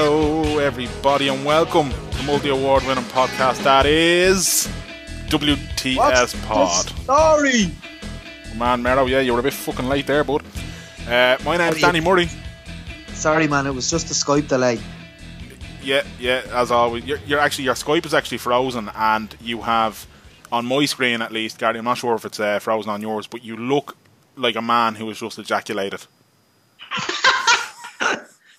Hello, everybody, and welcome to multi award winning podcast that is WTS What's Pod. story? Man, Mero, yeah, you were a bit fucking late there, bud. Uh, my name's Sorry. Danny Murray. Sorry, man, it was just a Skype delay. Yeah, yeah, as always. You're, you're actually, your Skype is actually frozen, and you have, on my screen at least, Gary, I'm not sure if it's uh, frozen on yours, but you look like a man who has just ejaculated.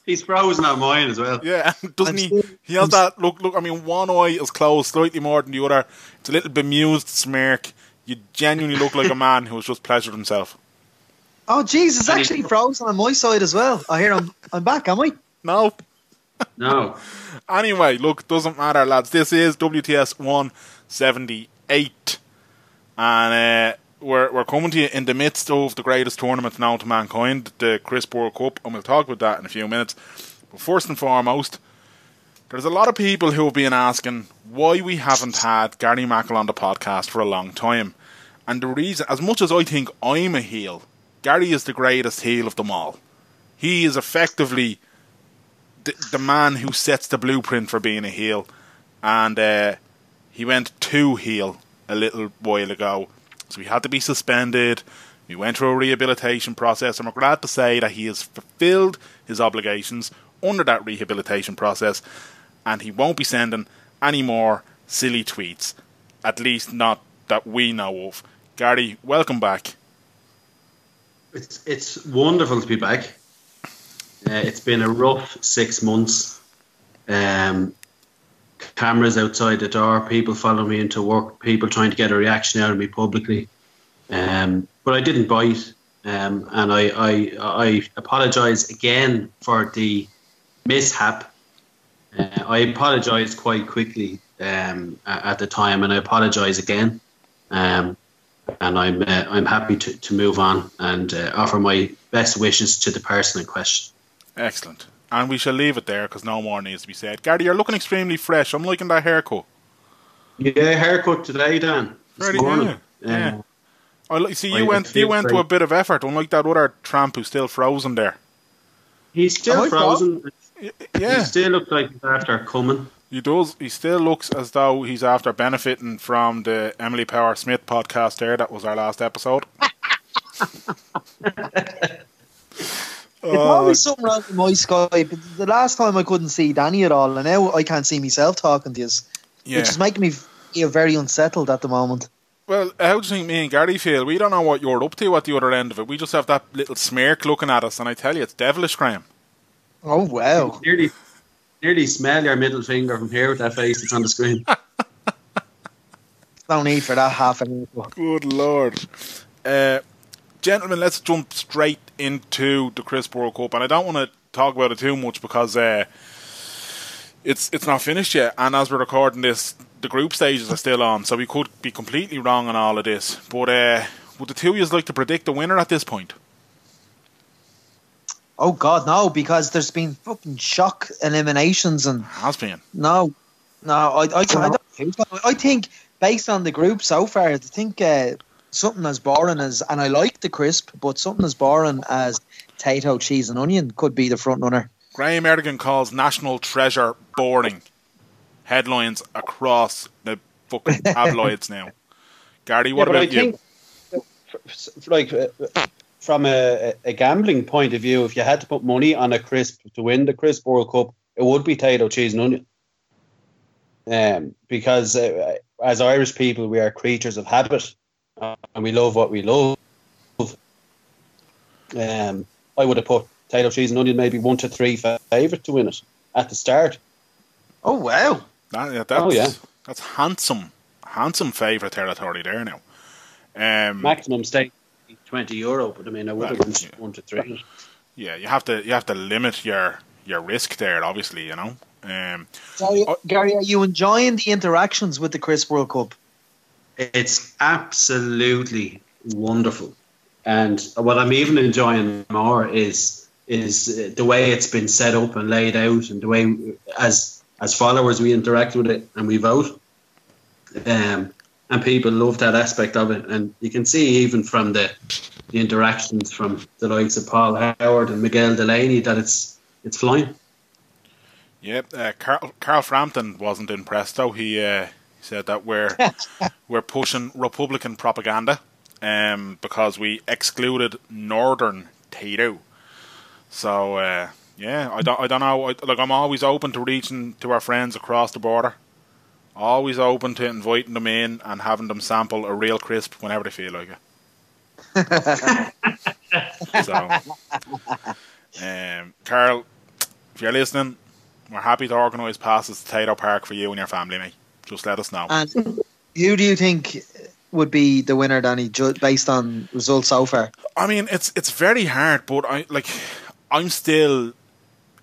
He's frozen on mine as well. Yeah, doesn't I'm he? still- He has I'm that look. Look, I mean, one eye is closed slightly more than the other. It's a little bemused smirk. You genuinely look like a man who has just pleasured himself. Oh, Jesus! actually frozen on my side as well. I hear I'm, I'm back, am I? No. No. Anyway, look, doesn't matter, lads. This is WTS 178, and uh, we're we're coming to you in the midst of the greatest tournament known to mankind, the Crisp World Cup, and we'll talk about that in a few minutes. But first and foremost, there's a lot of people who have been asking why we haven't had Gary Mackle on the podcast for a long time, and the reason, as much as I think I'm a heel, Gary is the greatest heel of them all. He is effectively the, the man who sets the blueprint for being a heel, and uh, he went too heel a little while ago, so he had to be suspended. We went through a rehabilitation process, and we're glad to say that he has fulfilled his obligations under that rehabilitation process, and he won't be sending any more silly tweets, at least not that we know of. Gary, welcome back. It's it's wonderful to be back. Uh, it's been a rough six months. Um, cameras outside the door, people following me into work, people trying to get a reaction out of me publicly. Um, but I didn't bite, um, and I I, I apologise again for the mishap. Uh, I apologised quite quickly um, at the time, and I apologise again. Um, and I'm uh, I'm happy to, to move on and uh, offer my best wishes to the person in question. Excellent. And we shall leave it there because no more needs to be said. Gary, you're looking extremely fresh. I'm liking that haircut. Yeah, haircut today, Dan. Very good. Yeah. Uh, I see you I went. You went to a bit of effort, unlike that other tramp who's still frozen there. He's still I frozen. Yeah. He still looks like he's after coming. he does. He still looks as though he's after benefiting from the Emily Power Smith podcast. There, that was our last episode. There's Oh, always something wrong with my Skype. The last time I couldn't see Danny at all, and now I can't see myself talking to you, yeah. which is making me feel very unsettled at the moment. Well, how do you think me and Gary feel? We don't know what you're up to at the other end of it. We just have that little smirk looking at us, and I tell you, it's devilish, Graham. Oh, wow. Nearly, nearly smell your middle finger from here with that face that's on the screen. No need for that half an hour. Good lord. Uh, gentlemen, let's jump straight into the Crisp World Cup, and I don't want to talk about it too much because uh, it's it's not finished yet. And as we're recording this, the group stages are still on, so we could be completely wrong on all of this. But uh, would the two of you like to predict the winner at this point? Oh, God, no, because there's been fucking shock eliminations and Has been. No, no, I, I, I. I think based on the group so far, I think uh, something as boring as, and I like the crisp, but something as boring as potato, cheese, and onion could be the front runner. Graham Merrigan calls National Treasure boring. Headlines across the fucking tabloids now. Gary, what Yeah, about I you? think, f- f- like, uh, from a, a gambling point of view, if you had to put money on a crisp to win the crisp World Cup, it would be potato, cheese, and onion. Um, because uh, as Irish people, we are creatures of habit, uh, and we love what we love. Um, I would have put potato, cheese, and onion maybe one to three favourite to win it at the start. Oh wow! That, yeah, that's, Oh, yeah. that's handsome, handsome favourite territory there now. Um, Maximum stake twenty euro, but I mean I would have Well, yeah. one to three. yeah, you have to you have to limit your your risk there, obviously. You know. Um, Gary, Oh. Gary, are you enjoying the interactions with the crisp World Cup? It's absolutely wonderful, and what I'm even enjoying more is is the way it's been set up and laid out, and the way as as followers we interact with it and we vote. Um, and people love that aspect of it, and you can see even from the the interactions from the likes of Paul Howard and Miguel Delaney that it's it's flying. Yep, uh, Carl, Carl Frampton wasn't impressed though. He, uh, he said that we're we're pushing Republican propaganda um, because we excluded Northern Tayto. So uh, yeah, I don't I don't know. I, like I'm always open to reaching to our friends across the border. Always open to inviting them in and having them sample a real crisp whenever they feel like it. so, um, Carl, if you're listening, we're happy to organise passes to Tayto Park for you and your family, mate. Just let us know. And who do you think would be the winner, Danny, based on results so far? I mean, it's it's very hard, but I like I'm still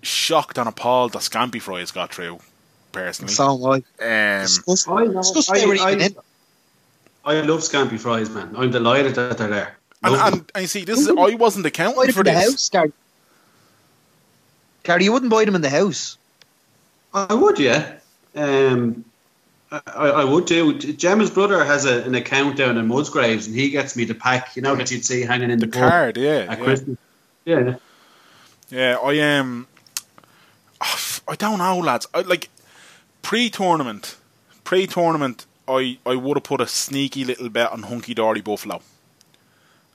shocked and appalled that Scampi Fries got through. Personally, So am I. um, Discuss- I, know. I, they were even I. I love Scampi Fries, man. I'm delighted that they're there. and, and, and you see, this is I wasn't accounting for the this. house, Gary. Gary, you wouldn't buy them in the house. I would, yeah. Um, I, I would do. Gemma's brother has a, an account down in Musgraves, and he gets me the pack. You know that you'd see hanging in the, The card, yeah, at yeah. Christmas. Yeah, Yeah, I am. I don't know, lads. I, like pre-tournament, pre-tournament, I, I would have put a sneaky little bet on Hunky Dory Buffalo,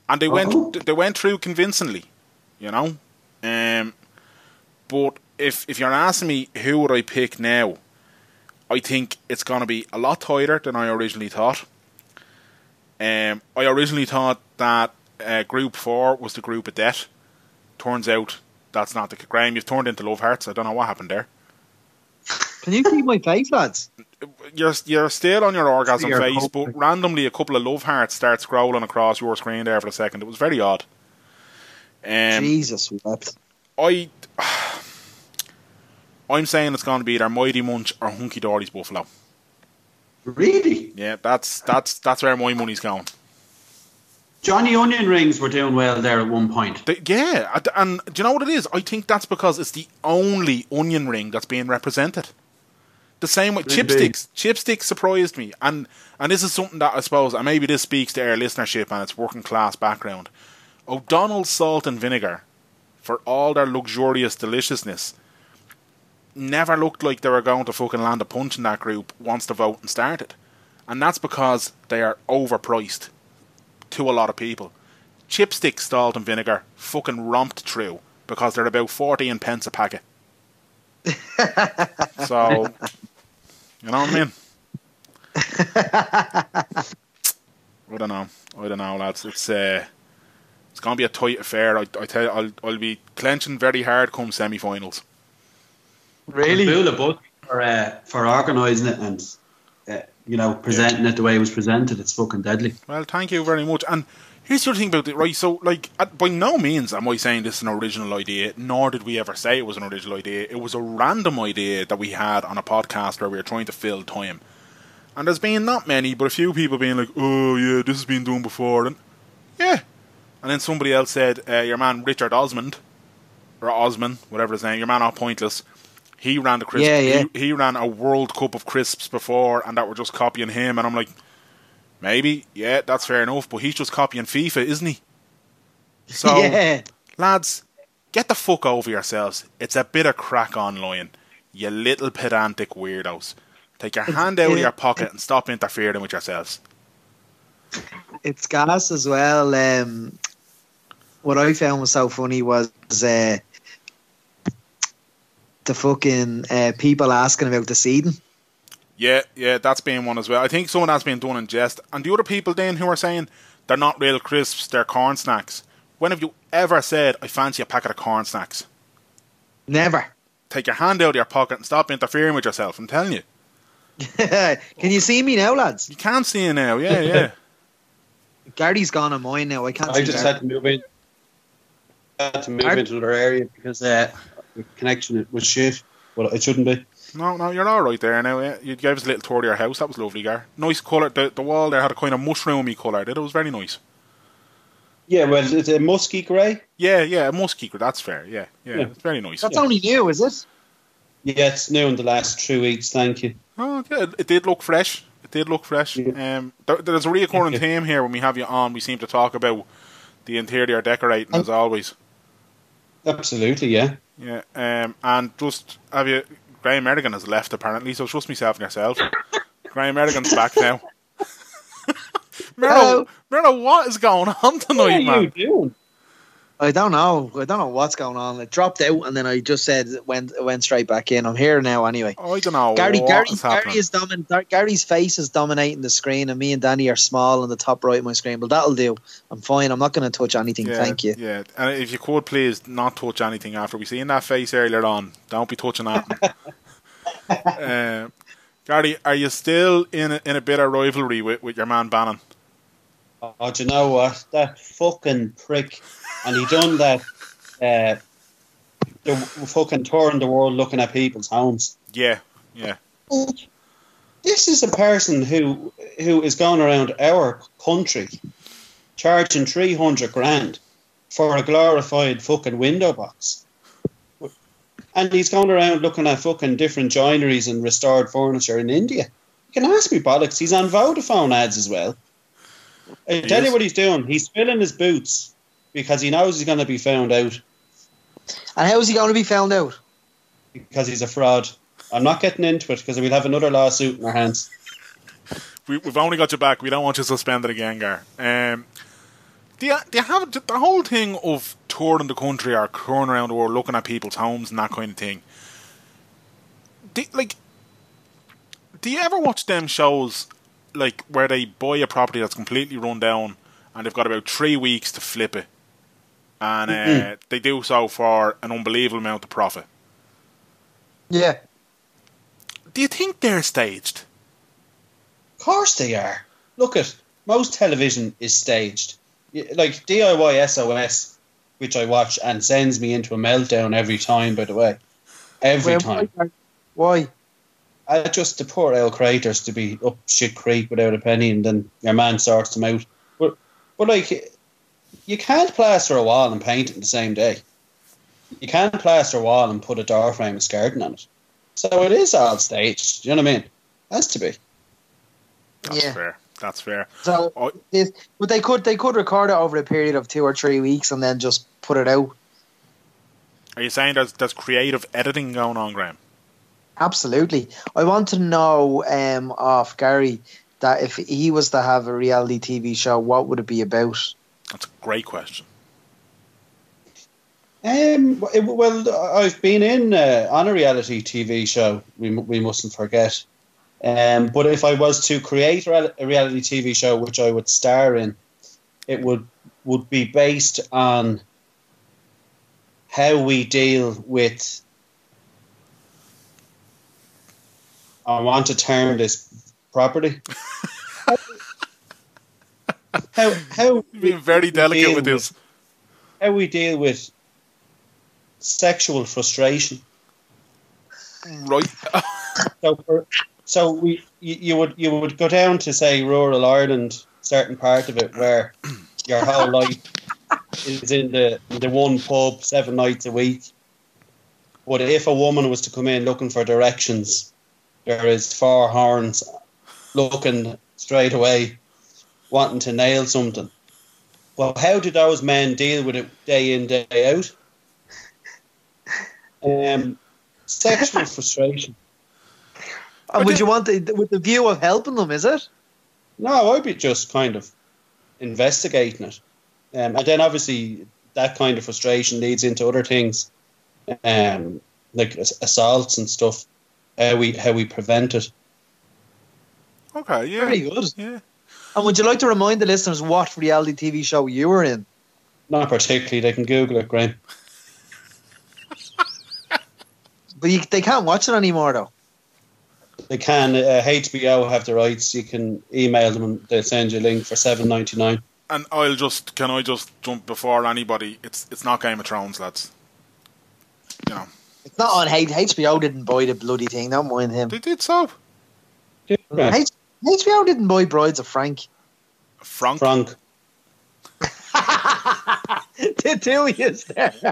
and they Oh. went they went through convincingly, you know. Um, but if if you're asking me who would I pick now, I think it's going to be a lot tighter than I originally thought. Um, I originally thought that uh, Group Four was the group of death. Turns out that's not the Graham. You've turned into love hearts. I don't know what happened there. Can you see my face, lads? You're you're still on your orgasm Your face, hope. but randomly a couple of love hearts start scrolling across your screen there for a second. It was very odd. Um, Jesus wept. I I'm saying it's going to be either Mighty Munch or Hunky Dory's Buffalo. really. Yeah, that's that's that's where my money's going. Johnny Onion rings were doing well there at one point. The- yeah, and- do you know what it is? I think that's because it's the only onion ring that's being represented. The same with chipsticks. Chipsticks surprised me, and and this is something that I suppose, and maybe this speaks to our listenership and its working class background. O'Donnell's salt and vinegar, for all their luxurious deliciousness, never looked like they were going to fucking land a punch in that group once the voting started, and that's because they are overpriced to a lot of people. Chipstick salt and vinegar fucking romped through because they're about 14 pence a packet. so, you know what I mean? I don't know. I don't know, lads. It's uh, it's gonna be a tight affair. I, I tell you, I'll I'll be clenching very hard come semi-finals. Really? Buck for uh, for organising it and uh, you know presenting it the way it was presented. It's fucking deadly. Well, thank you very much. And here's the other thing about it, right? So, like, at, by no means am I saying this is an original idea, nor did we ever say it was an original idea. It was a random idea that we had on a podcast where we were trying to fill time. And there's been not many, but a few people being like, oh, yeah, this has been done before. And yeah. And then somebody else said, uh, your man Richard Osmond, or Osman, whatever his name, your man all pointless. He ran the crisp. Yeah, yeah. He, he ran a World Cup of crisps before, and that were just copying him. And I'm like, maybe, yeah, that's fair enough. But he's just copying FIFA, isn't he? So, yeah. lads, get the fuck over yourselves. It's a bit of crack online, you little pedantic weirdos. Take your hand out of your pocket and stop interfering with yourselves. It's gas as well. Um, what I found was so funny was uh, the fucking uh, people asking about the seeding. Yeah, yeah, that's been one as well. I think some of that's been done in jest. And the other people then who are saying they're not real crisps, they're corn snacks. When have you ever said, I fancy a packet of corn snacks? Never. Take your hand out of your pocket and stop interfering with yourself. I'm telling you. Can you see me now, lads? You can't see it now, yeah, yeah. Gary's gone on mine now. I can't I see just Gary. had to move in. Had to move Are- into another area because uh, the connection was shit. Well, it shouldn't be. No, no, you're all right there now. Yeah. You gave us a little tour of your house. That was lovely, Gar. Nice colour. The, the wall there had a kind of mushroomy colour. It? it was very nice. Yeah, well, it's a musky grey. Yeah, yeah, a musky. Grey. That's fair. Yeah, yeah, Yeah. it's very nice. That's only new, is it? Yeah, it's new in the last two weeks. Thank you. Oh, yeah, it did look fresh. It did look fresh. Um, there, there's a reoccurring Yeah. theme here when we have you on. We seem to talk about the interior decorating as always. Absolutely, yeah. Yeah, um, and just have you Graham Merrigan has left apparently, so trust myself and yourself. Graham Merrigan's back now. Merlo, Merlo, what is going on What tonight, are you man? doing? I don't know. I don't know what's going on. It dropped out, and then I just said it went it went straight back in. I'm here now anyway. I don't know Gary, what Gary, is Gary happening. is domin- Gary's face is dominating the screen, and me and Danny are small on the top right of my screen. But that'll do. I'm fine. I'm not going to touch anything. yeah, Thank you. Yeah, and if you could please not touch anything after we seen that face earlier on. Don't be touching that. uh, Gary, are you still in a, in a bit of rivalry with, with your man Bannon? Oh, do you know what? That fucking prick. And he done that, uh, the fucking touring the world looking at people's homes. Yeah, yeah. This is a person who who is going around our country charging 300 grand for a glorified fucking window box. And he's going around looking at fucking different joineries and restored furniture in India. You can ask me bollocks. He's on Vodafone ads as well. I tell you what he's doing. He's filling his boots because he knows he's going to be found out And how is he going to be found out? because he's a fraud. I'm not getting into it because we'll have another lawsuit in our hands. We, we've only got you back. We don't want you suspended again, Gar. Um, do you, do you have the whole thing of touring the country or touring around the world, looking at people's homes and that kind of thing? Do, like, do you ever watch them shows like where they buy a property that's completely run down and they've got about three weeks to flip it, and uh, they do so for an unbelievable amount of profit? Yeah. Do you think they're staged? Of course they are. Look at most television is staged. Like DIY SOS, which I watch and sends me into a meltdown every time. By the way, every Why- time. Why? I just the poor old creators to be up shit creek without a penny, and then your man sorts them out. But but like, you can't plaster a wall and paint it in the same day. You can't plaster a wall and put a door frame and skirting on it. So it is all staged. Do you know what I mean? Has to be. That's Yeah. fair. That's fair. So, I, this, but they could they could record it over a period of two or three weeks and then just put it out. Are you saying there's there's creative editing going on, Graham? Absolutely. I want to know um, off Gary that if he was to have a reality TV show, what would it be about? That's a great question. Um, well, I've been in uh, on a reality TV show. We we mustn't forget. Um, but if I was to create a reality TV show, which I would star in, it would would be based on how we deal with. I want to term this property. how how being very we delicate deal with this. how we deal with sexual frustration. Right. So, for, so we you, you would you would go down to say rural Ireland, certain part of it where your whole life is in the the one pub seven nights a week. But if a woman was to come in looking for directions, there is four horns looking straight away, wanting to nail something. Well, how do those men deal with it day in day out? Um, sexual frustration. And would you want the, with the view of helping them? Is it? No, I'd be just kind of investigating it. Um, and then obviously that kind of frustration leads into other things, um, like assaults and stuff. How we how we prevent it. Okay. Yeah. Very good. Yeah. And would you like to remind the listeners what reality TV show you were in? Not particularly. They can Google it, Graham. But you, they can't watch it anymore, though. They can. Uh, HBO have the rights. You can email them and they'll send you a link for seven ninety nine. And I'll just can I just jump before anybody? It's it's not Game of Thrones, lads. You know It's not on H- HBO. Didn't buy the bloody thing. Don't mind him. they did so. H- HBO didn't buy Brides of Franc. Franc. Franc. the two of yous there.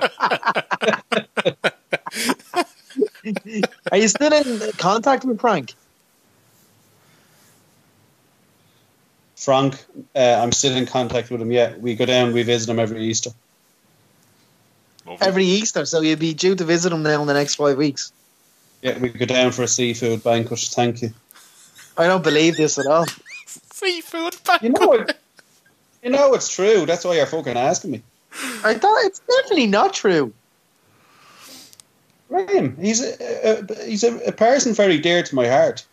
Are you still in contact with Franc? Franc. Uh, I'm still in contact with him. Yeah, we go down. We visit him every Easter. Lovely. Every Easter, so you'd be due to visit him now in the next five weeks. Yeah, we go down for a seafood banquet. Thank you. I don't believe this at all. Seafood back. You know it. You know it's true. That's why you're fucking asking me. I thought it's definitely not true. Graham, he's a, a he's a, a person very dear to my heart.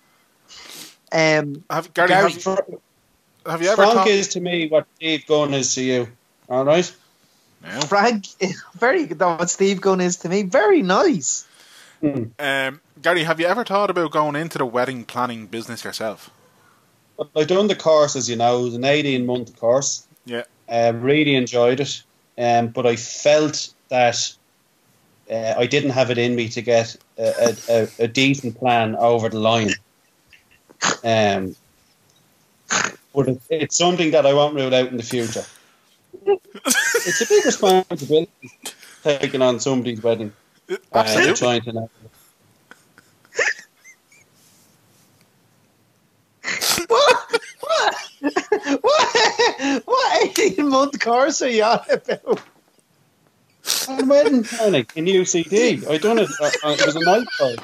Um, Have, Gary, Gary, have, Fr- have you ever Franc thought? is to me what Steve Gunn is to you. All right. No. Franc, very what Steve Gunn is to me. Very nice. Um, Gary, have you ever thought about going into the wedding planning business yourself? I done the course, as you know, it was an eighteen month course. Yeah. Uh, really enjoyed it, um, but I felt that uh, I didn't have it in me to get a, a, a, decent plan over the line. Um, but it, it's something that I won't rule out in the future. it's a big responsibility taking on somebody's wedding. uh, Absolutely. trying to 16 month course are you on about? And wedding panic in UCD. I done it. Uh, uh, it was a night fight.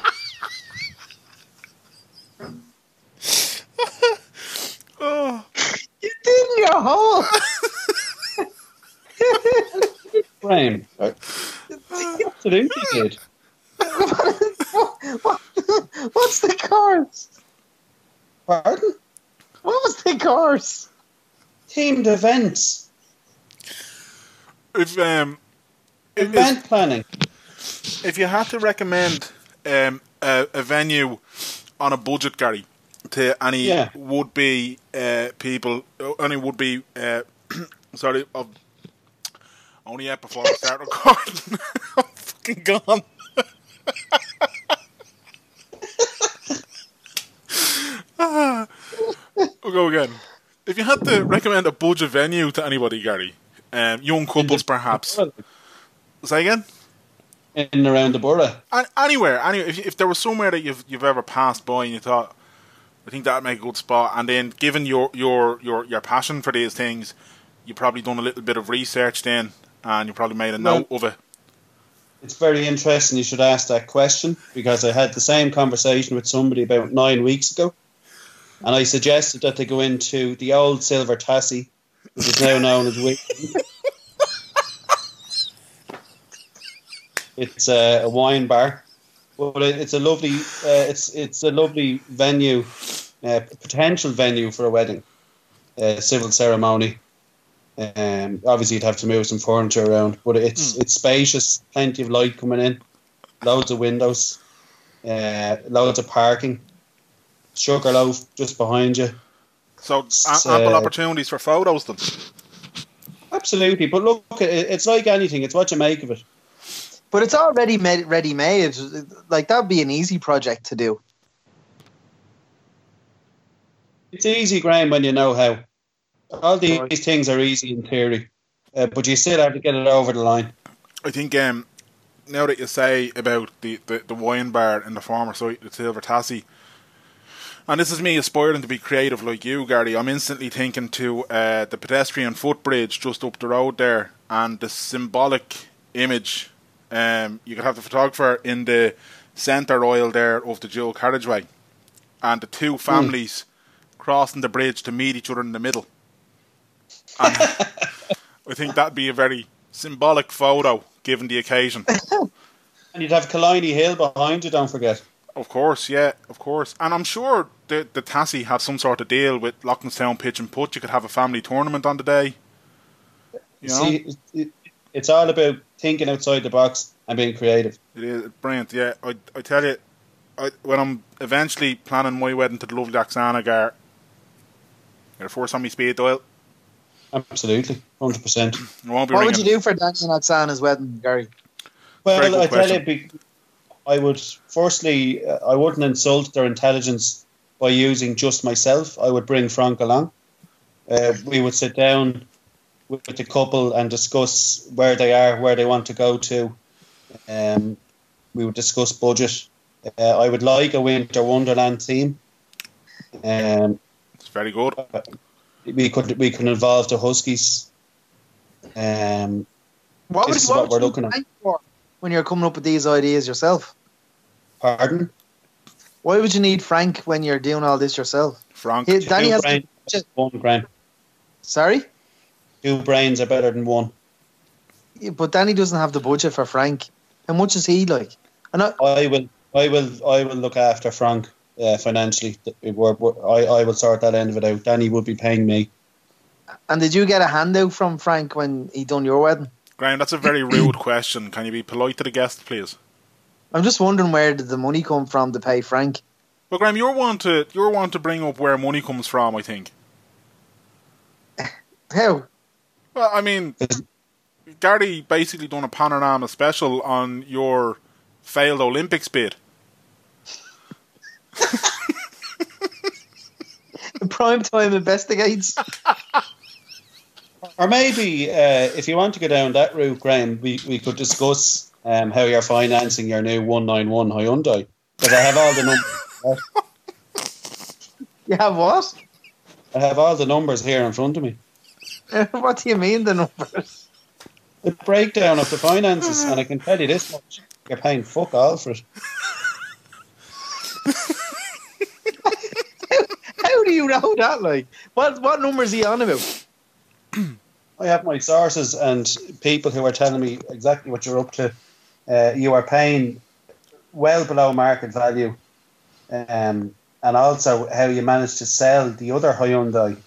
oh. You did your whole frame. Uh, Absolutely did. What, what, what, what's the course? Pardon? What was the course? Themed events. if um, if, Event planning. if you had to recommend um a, a venue on a budget, Gary, to any Yeah. would be uh, people, any would be uh, sorry of only yet before I start recording. I'm fucking gone. Ah. we'll go again. If you had to recommend a budget venue to anybody, Gary, um, young couples perhaps. Say again. In and around the borough. An- anywhere, anywhere. If, if there was somewhere that you've you've ever passed by and you thought, I think that'd make a good spot, and then given your your your your passion for these things, you probably done a little bit of research then, and you probably made a Well- note of it. It's very interesting you should ask that question because I had the same conversation with somebody about nine weeks ago. And I suggested that they go into the old Silver Tassie, which is now known as it's a, a wine bar, but it, it's a lovely, uh, it's it's a lovely venue, uh, potential venue for a wedding, uh, civil ceremony. Um, obviously, you'd have to move some furniture around, but it's it's spacious, plenty of light coming in, loads of windows, uh, loads of parking. Sugarloaf just behind you. So a- So- ample opportunities for photos then. Absolutely, but look, it's like anything. It's what you make of it. But it's already made, ready made. Like that'd be an easy project to do. It's easy, Graham, when you know how. All these Right. things are easy in theory, uh, but you still have to get it over the line. I think um, now that you say about the, the, the wine bar in the former site, the Silver Tassie, and this is me aspiring to be creative like you, Gary. I'm instantly thinking to uh, the pedestrian footbridge just up the road there, and the symbolic image. Um, you could have the photographer in the centre aisle there of the dual carriageway, and the two families crossing the bridge to meet each other in the middle. And I think that'd be a very symbolic photo given the occasion. And you'd have Killiney Hill behind you, don't forget. Of course, yeah, of course. And I'm sure the the Tassie had some sort of deal with Loughlinstown Pitch and Putt. You could have a family tournament on the day. You know, See, it, it, it's all about thinking outside the box and being creative. it is brilliant. Yeah, I I tell you, I, when I'm eventually planning my wedding to the lovely Oksana Gar, you're force on me speed dial. Absolutely, hundred percent. I won't be What would you do for Daniel Oksana's wedding, Gary? Well, good I tell you, question. be- I would firstly, uh, I wouldn't insult their intelligence by using just myself. I would bring Franc along. Uh, we would sit down with the couple and discuss where they are, where they want to go to. Um, we would discuss budget. Uh, I would like a winter wonderland theme. Um, It's very good. we could we could involve the Huskies. Um, What This would, is what what would we're you looking at. for when you're coming up with these ideas yourself? Pardon? Why would you need Franc when you're doing all this yourself? Franc. He- Danny has brains, to, one brain. sorry, Two brains are better than one. Yeah, but Danny doesn't have the budget for Franc. How much is he like? And I, I will, I will, I will look after Franc uh, financially. We're, we're, I, I will sort that end of it out. Danny would be paying me. and did you get a handout from Franc when he done your wedding? Graham, that's a very rude question. Can you be polite to the guest, please? I'm just wondering where did the money come from to pay Franc? Well, Graham, you're one to you're one to bring up where money comes from. I think. How? Well, I mean, Gary basically done a panorama special on your failed Olympics bid. The prime time investigates. Or maybe uh, if you want to go down that route, Graham, we, we could discuss um, how you're financing your new 191 Hyundai. Because I have all the numbers. You have what? I have all the numbers here in front of me. what do you mean the numbers? The breakdown of the finances, and I can tell you this much: you're paying fuck all for it. How do you know that? Like, what what numbers are you on about? I have my sources and people who are telling me exactly what you're up to. Uh, you are paying well below market value, um, and also how you managed to sell the other Hyundai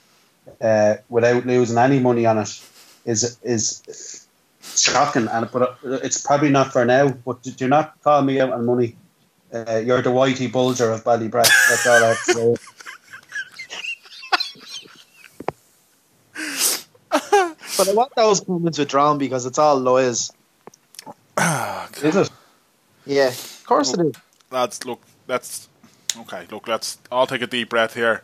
uh, without losing any money on it is is shocking. And but it's probably not for now. But do do not call me out on money. Uh, you're the whitey bulger of Ballybrack. That's all I have to say. But I want those comments withdrawn because it's all lawyers. Ah, is it? Yeah, of course it is. Lads, look, that's okay. Look, let's all take a deep breath here.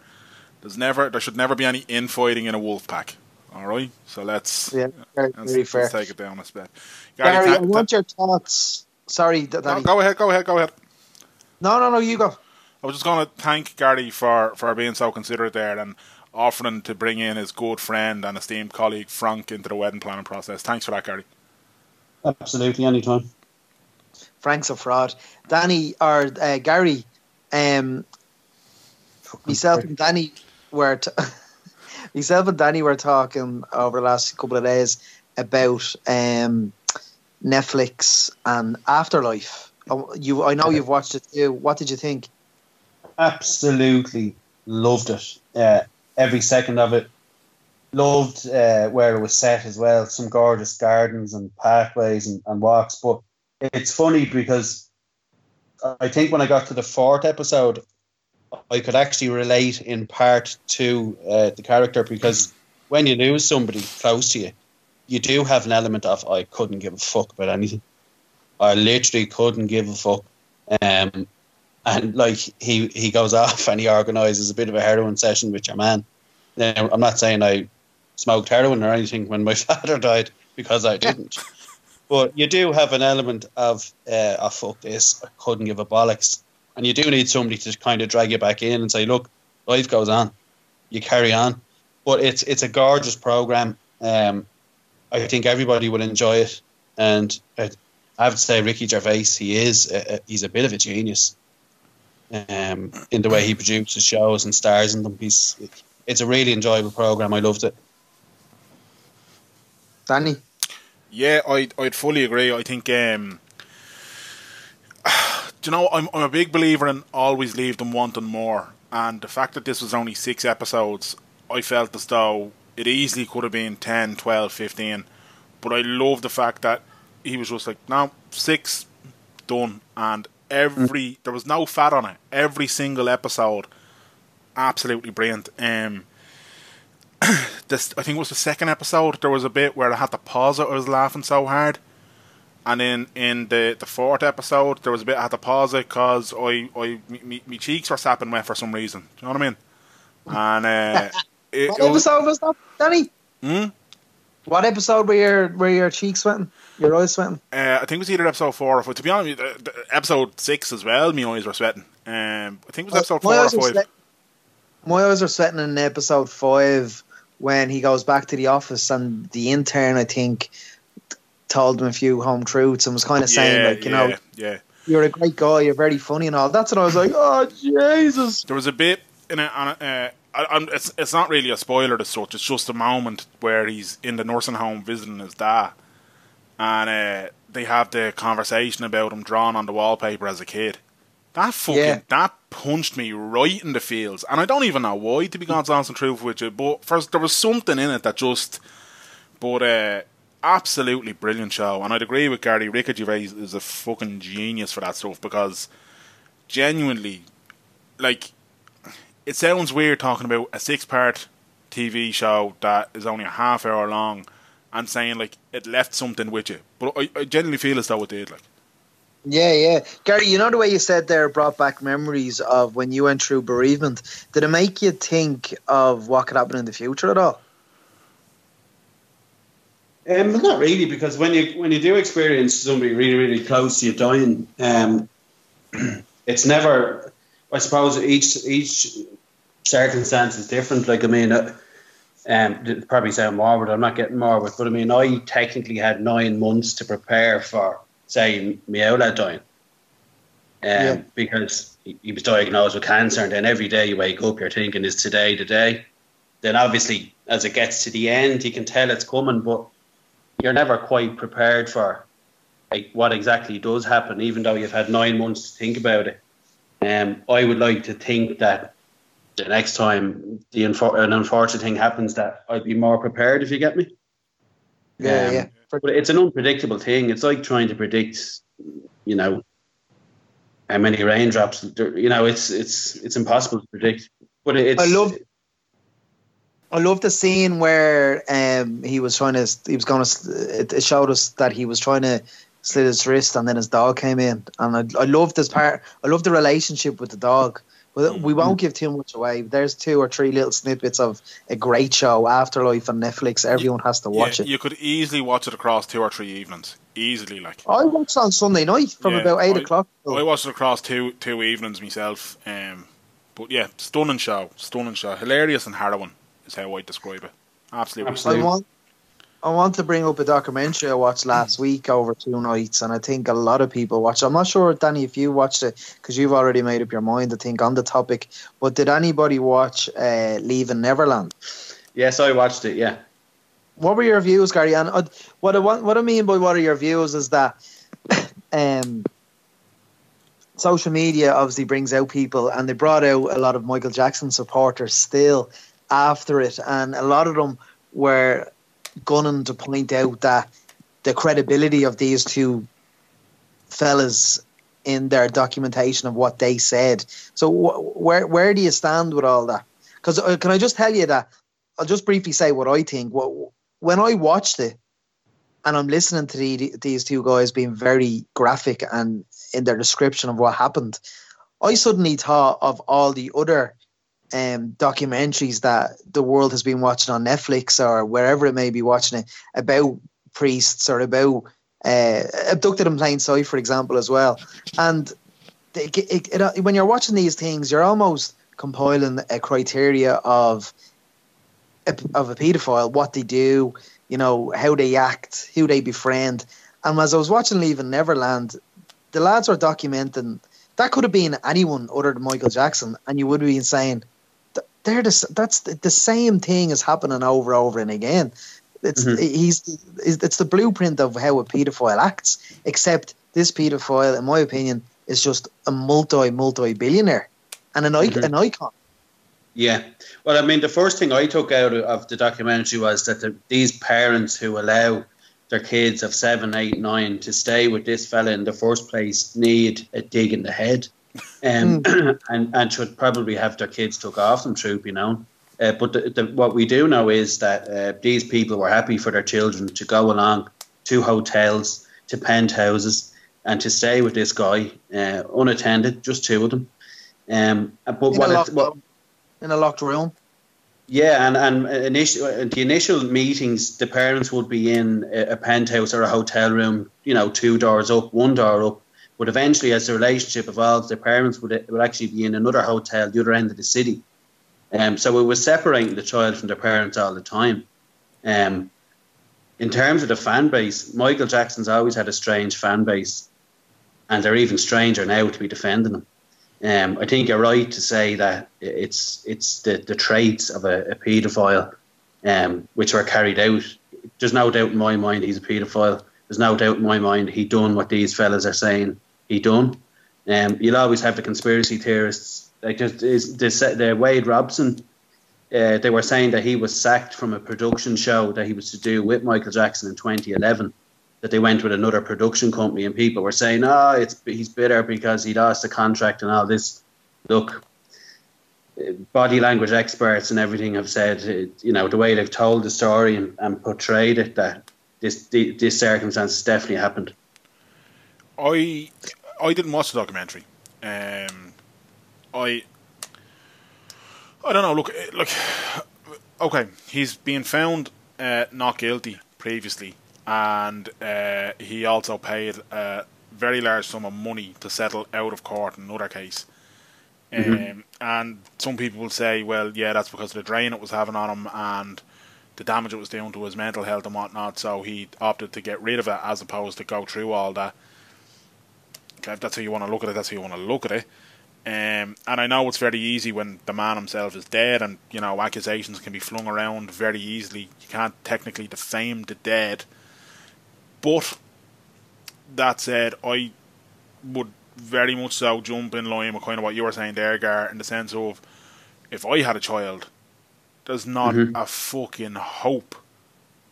There's never, there should never be any infighting in a wolf pack. All right, so let's Yeah, very, let's, very fair. let's take it down a bit. Gary, Gary, I tha- want your thoughts. Sorry, Danny. no, go ahead, go ahead, go ahead. No, no, no, you go. I was just going to thank Gary for, for being so considerate there and offering to bring in his good friend and esteemed colleague Franc into the wedding planning process. Thanks for that, Gary. Absolutely, anytime. Franc's a fraud. Danny or uh, Gary, um, myself and Danny were t- myself and Danny were talking over the last couple of days about um, Netflix and Afterlife. Oh, You, I know you've watched it too. What did you think? absolutely loved it. Uh, every second of it. Loved uh, where it was set as well. Some gorgeous gardens and pathways and, and walks. But it's funny because I think when I got to the fourth episode, I could actually relate in part to uh, the character because when you lose somebody close to you, you do have an element of I couldn't give a fuck about anything. I literally couldn't give a fuck. Um, and like he he goes off and he organises a bit of a heroin session with your man. Now I'm not saying I smoked heroin or anything when my father died because I didn't. but you do have an element of uh, oh fuck this, I couldn't give a bollocks, and you do need somebody to kind of drag you back in and say, look, life goes on, you carry on. But it's it's a gorgeous program. Um, I think everybody will enjoy it, and I, I have to say Ricky Gervais, he is a, a- he's a bit of a genius um, in the way he produces shows and stars in them. He's it's a really enjoyable program. I loved it. Danny? Yeah, I'd, I'd fully agree. I think, um, do you know, I'm, I'm a big believer in always leave them wanting more. And the fact that this was only six episodes, I felt as though it easily could have been 10, 12, 15. But I love the fact that he was just like, no, six, done. And every, there was no fat on it. Every single episode, absolutely brilliant. Um, this I think it was the second episode. There was a bit where I had to pause it. I was laughing so hard, and then in the the fourth episode, there was a bit I had to pause it because I I me, me, me cheeks were sapping wet for some reason. Do you know what I mean? And uh, it, What it was, episode was that, Danny? Hmm? What episode were your were your cheeks sweating? Your eyes sweating? uh, I think it was either episode four or five. To be honest, with you, the, the episode six as well. My eyes were sweating. Um, I think it was episode four or five. My eyes are sweating in episode five when he goes back to the office and the intern, I think, told him a few home truths and was kind of saying, like, you yeah, know, yeah. you're a great guy, you're very funny and all. That's what I was like, oh Jesus. There was a bit in it, on it, uh, I, I'm, it's it's not really a spoiler as such. It's just a moment where he's in the nursing home visiting his dad, and uh, they have the conversation about him drawn on the wallpaper as a kid. That fucking Yeah. that punched me right in the feels, and I don't even know why. To be God's honest and truth with you, but first there was something in it that just, but uh, absolutely brilliant show, and I'd agree with Gary. Ricky Gervais is a fucking genius for that stuff because genuinely, like, it sounds weird talking about a six-part TV show that is only a half hour long and saying like it left something with you, but I, I genuinely feel as though it did. Like. Yeah, yeah. Gary, you know the way you said there brought back memories of when you went through bereavement. Did it make you think of what could happen in the future at all? Um, not really, because when you when you do experience somebody really really close to you dying, um, it's never. I suppose each each circumstance is different. Like I mean, uh, um, probably sound morbid. I'm not getting morbid, but I mean, I technically had nine months to prepare for, say, my outlet dying, um, Yeah. because he, he was diagnosed with cancer, and then every day you wake up, you're thinking, "Is today the day?" Then obviously, as it gets to the end, you can tell it's coming, but you're never quite prepared for like what exactly does happen, even though you've had nine months to think about it. Um, I would like to think that the next time the unfor- an unfortunate thing happens, that I'd be more prepared. If you get me. Yeah, Um, yeah. But it's an unpredictable thing. It's like trying to predict, you know, how many raindrops. You know, it's it's it's impossible to predict. But it's I love- I love the scene where um, he was trying to. He was going to. It showed us that he was trying to slit his wrist, and then his dog came in, and I, I love this part. I love the relationship with the dog. But we won't give too much away. There's two or three little snippets of a great show, Afterlife on Netflix. Everyone has to watch yeah, it. You could easily watch it across two or three evenings, easily. Like I watched on Sunday night from Yeah, about eight I- o'clock. I watched it across two two evenings myself. Um, but yeah, stunning show, stunning show, hilarious and harrowing is how I describe it. Absolutely. Absolutely. I want I want to bring up a documentary I watched last week over two nights, and I think a lot of people watched. I'm not sure, Danny, if you watched it because you've already made up your mind. I think on the topic, but did anybody watch uh, Leaving Neverland? yes, I watched it. Yeah. What were your views, Gary? And uh, what I want, what I mean by what are your views is that um, social media obviously brings out people, and they brought out a lot of Michael Jackson supporters still after it, and a lot of them were gunning to point out that the credibility of these two fellas in their documentation of what they said. So wh- where where do you stand with all that? Because uh, can I just tell you that I'll just briefly say what I think. What when I watched it, and I'm listening to the, these two guys being very graphic and in their description of what happened, I suddenly thought of all the other um, documentaries that the world has been watching on Netflix or wherever it may be watching it about priests or about uh, abducted in plain sight, for example, as well. And it, it, it, when you're watching these things, you're almost compiling a criteria of a, of a paedophile, what they do, you know, how they act, who they befriend. And as I was watching Leaving Neverland, the lads are documenting that could have been anyone other than Michael Jackson, and you would have been saying "Th- they're the, that's the, the same thing is happening over and over and again. It's Mhm. he's it's the blueprint of how a paedophile acts. Except this paedophile, in my opinion, is just a multi multi billionaire and an, Mhm. an icon. Yeah. Well, I mean, the first thing I took out of the documentary was that the, these parents who allow their kids of seven, eight, nine to stay with this fella in the first place need a dig in the head, um, and and should probably have their kids took off them. Troop, you know. Uh, but the, the, what we do know is that uh, these people were happy for their children to go along to hotels, to penthouses, and to stay with this guy uh, unattended, just two of them. Um, but In what, a, it, locked, what in a locked room. yeah, and and initial the initial meetings, the parents would be in a, a penthouse or a hotel room, you know, two doors up, one door up. But eventually, as the relationship evolves, the parents would would actually be in another hotel, the other end of the city. Um, so it was separating the child from their parents all the time. Um, in terms of the fan base, Michael Jackson's always had a strange fan base. and they're even stranger now to be defending him. Um, I think you're right to say that it's it's the, the traits of a, a paedophile um, which were carried out. There's no doubt in my mind he's a paedophile. There's no doubt in my mind he done what these fellas are saying he done. Um, you'll always have the conspiracy theorists like is the, the Wade Robson. Uh, they were saying that he was sacked from a production show that he was to do with Michael Jackson in 2011. That they went with another production company, and people were saying, "Oh, it's he's bitter because he lost the contract and all this." Look, body language experts and everything have said, you know, the way they've told the story and, and portrayed it, that this this circumstance definitely happened. I I didn't watch the documentary. Um, I I don't know. Look, eh, look. Okay, he's been found uh, not guilty previously, and uh, he also paid a very large sum of money to settle out of court in another case. Mm-hmm. Um, and some people will say, well, yeah, that's because of the drain it was having on him and the damage it was doing to his mental health and whatnot. So he opted to get rid of it as opposed to go through all that. If that's how you want to look at it, that's how you want to look at it. Um, and I know it's very easy when the man himself is dead, and you know accusations can be flung around very easily. You can't technically defame the dead. But that said, I would very much so jump in line with kind of what you were saying there, Gar, in the sense of if I had a child, there's not mm-hmm. a fucking hope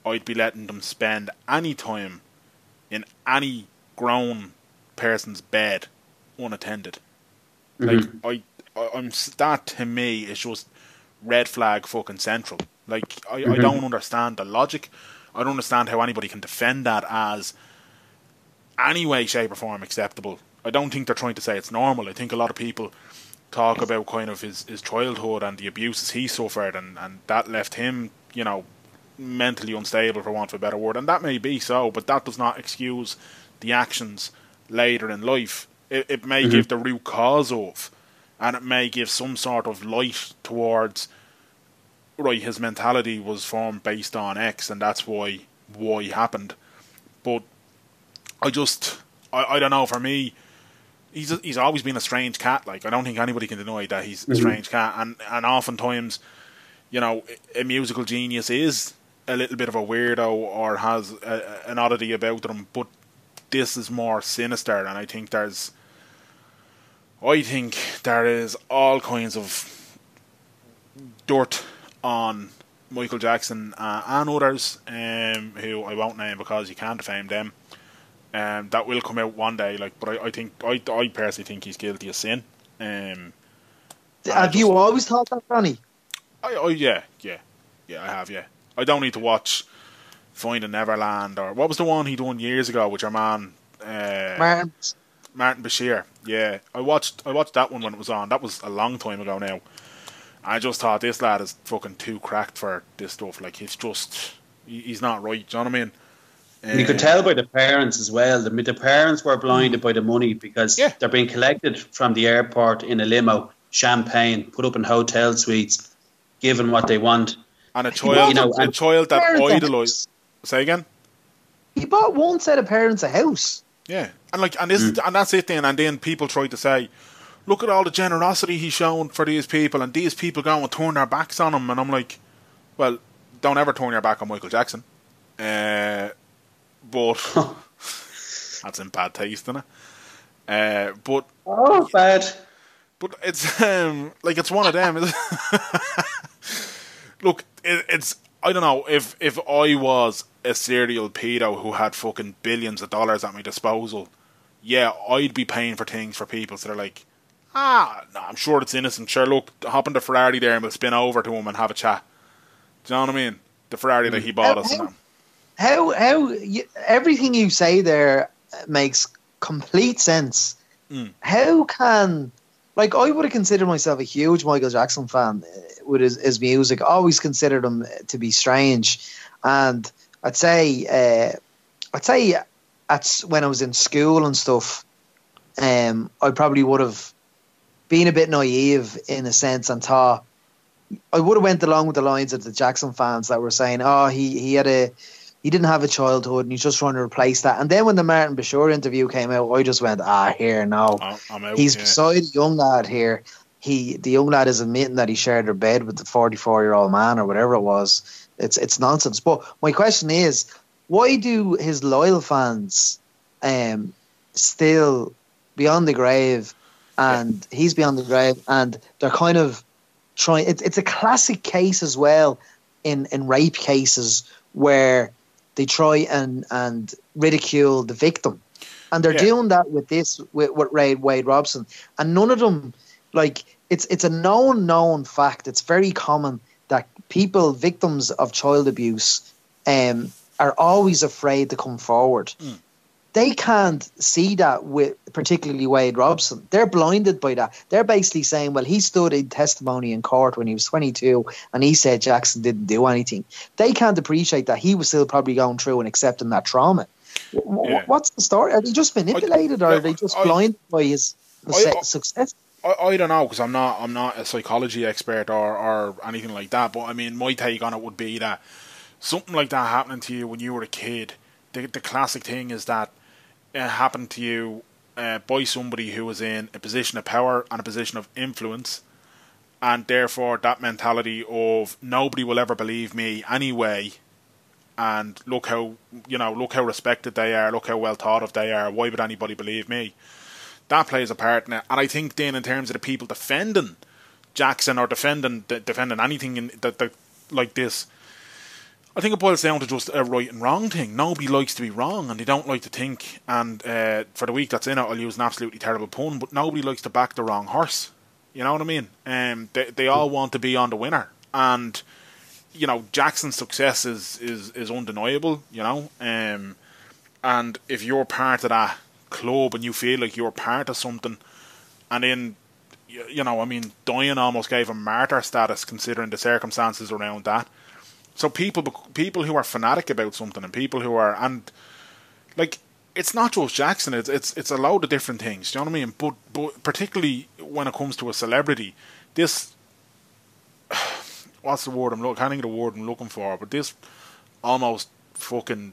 I'd be letting them spend any time in any grown person's bed unattended. Mm-hmm. Like I, I, I'm that to me is just red flag fucking central. Like I, mm-hmm. I don't understand the logic. I don't understand how anybody can defend that as any way, shape, or form acceptable I don't think they're trying to say it's normal. I think a lot of people talk about kind of his, his childhood and the abuses he suffered, and, and that left him, you know, mentally unstable, for want of a better word. And that may be so, but that does not excuse the actions later in life. It, it may mm-hmm. give the root cause of, and it may give some sort of light towards, right, his mentality was formed based on X, and that's why why happened. But I just, I, I don't know, for me, he's a, he's always been a strange cat. Like I don't think anybody can deny that he's mm-hmm. a strange cat, and and oftentimes, you know, a musical genius is a little bit of a weirdo or has a, an oddity about them. But this is more sinister, and I think there's, I think there is all kinds of dirt on Michael Jackson uh, and others, um, who I won't name because you can't defame them um, that will come out one day. Like, but I, I think I, I personally think he's guilty of sin. Um, have just, you always thought that, Ronnie? I, I, yeah, yeah, yeah. I have, yeah. I don't need to watch Finding Neverland or what was the one he done years ago with your man uh, Martin Martin Bashir. Yeah, I watched I watched that one when it was on. That was a long time ago now. I just thought this lad is fucking too cracked for this stuff. Like he's just he's not right. Do you know what I mean? you could tell by the parents as well. The, the parents were blinded by the money because yeah. they're being collected from the airport in a limo, champagne, put up in hotel suites, given what they want. And a child, you know, a child that idolized. Say again. He bought one set of parents a house. Yeah, and like, and this, mm. and that's it. Then, and then people try to say, "Look at all the generosity he's shown for these people," and these people go and turn their backs on him. And I'm like, "Well, don't ever turn your back on Michael Jackson." Uh, but that's in bad taste, isn't it? Uh, but oh, bad. But it's um, like it's one of them. Look, it, it's I don't know if if I was a serial pedo who had fucking billions of dollars at my disposal, yeah, I'd be paying for things for people. So they're like, ah, no, I'm sure it's innocent. Sure, look, hop in the Ferrari there and we'll spin over to him and have a chat. Do you know what I mean? The Ferrari that he bought us. How, how how you, everything you say there makes complete sense. Mm. How can like I would have considered myself a huge Michael Jackson fan uh, with his, his music. Always considered him to be strange, and I'd say uh, I'd say at when I was in school and stuff, um, I probably would have been a bit naive in a sense and thought I would have went along with the lines of the Jackson fans that were saying, "Oh, he he had a he didn't have a childhood and he's just trying to replace that. And then when the Martin Bashir interview came out, I just went, ah, here, no. Out, he's yeah. beside a young lad here. He, the young lad is admitting that he shared a bed with the 44 year old man or whatever it was. It's, it's nonsense. But my question is, why do his loyal fans um, still beyond the grave and he's beyond the grave and they're kind of trying it's it's a classic case as well in in rape cases where they try and and ridicule the victim. And they're Yeah. doing that with this with, with Ray Wade Robson. And none of them like it's it's a known known fact. It's very common that people victims of child abuse um are always afraid to come forward they can't see that with particularly Wade Robson. They're blinded by that. They're basically saying, well, he stood in testimony in court when he was 22 and he said Jackson didn't do anything. They can't appreciate that he was still probably going through and accepting that trauma. Yeah. What's the story? Are they just manipulated or are they just I- blinded by his, I- I- success? I, I don't know because I'm not I'm not a psychology expert or, or anything like that. But I mean, my take on it would be that something like that happening to you when you were a kid. The the classic thing is that it happened to you uh, by somebody who was in a position of power and a position of influence, and therefore that mentality of nobody will ever believe me anyway. And look how you know, look how respected they are. Look how well thought of they are. Why would anybody believe me? that plays a part it. And I think then in terms of the people defending Jackson or defending de- defending anything in that like this, I think it boils down to just a right and wrong thing. Nobody likes to be wrong, and they don't like to think. And uh, for the week that's in it, I'll use an absolutely terrible pun, but nobody likes to back the wrong horse. You know what I mean? Um, they they all want to be on the winner, and you know Jackson's success is is is undeniable. You know, um, and if you're part of that club and you feel like you're part of something, and then you, you know, I mean, Diane almost gave him martyr status considering the circumstances around that. So people people who are fanatic about something and people who are and like it's not just Jackson. It's it's it's a load of different things. Do you know what I mean? But but particularly when it comes to a celebrity, this what's the word I'm looking? I can't think the word I'm looking for. But this almost fucking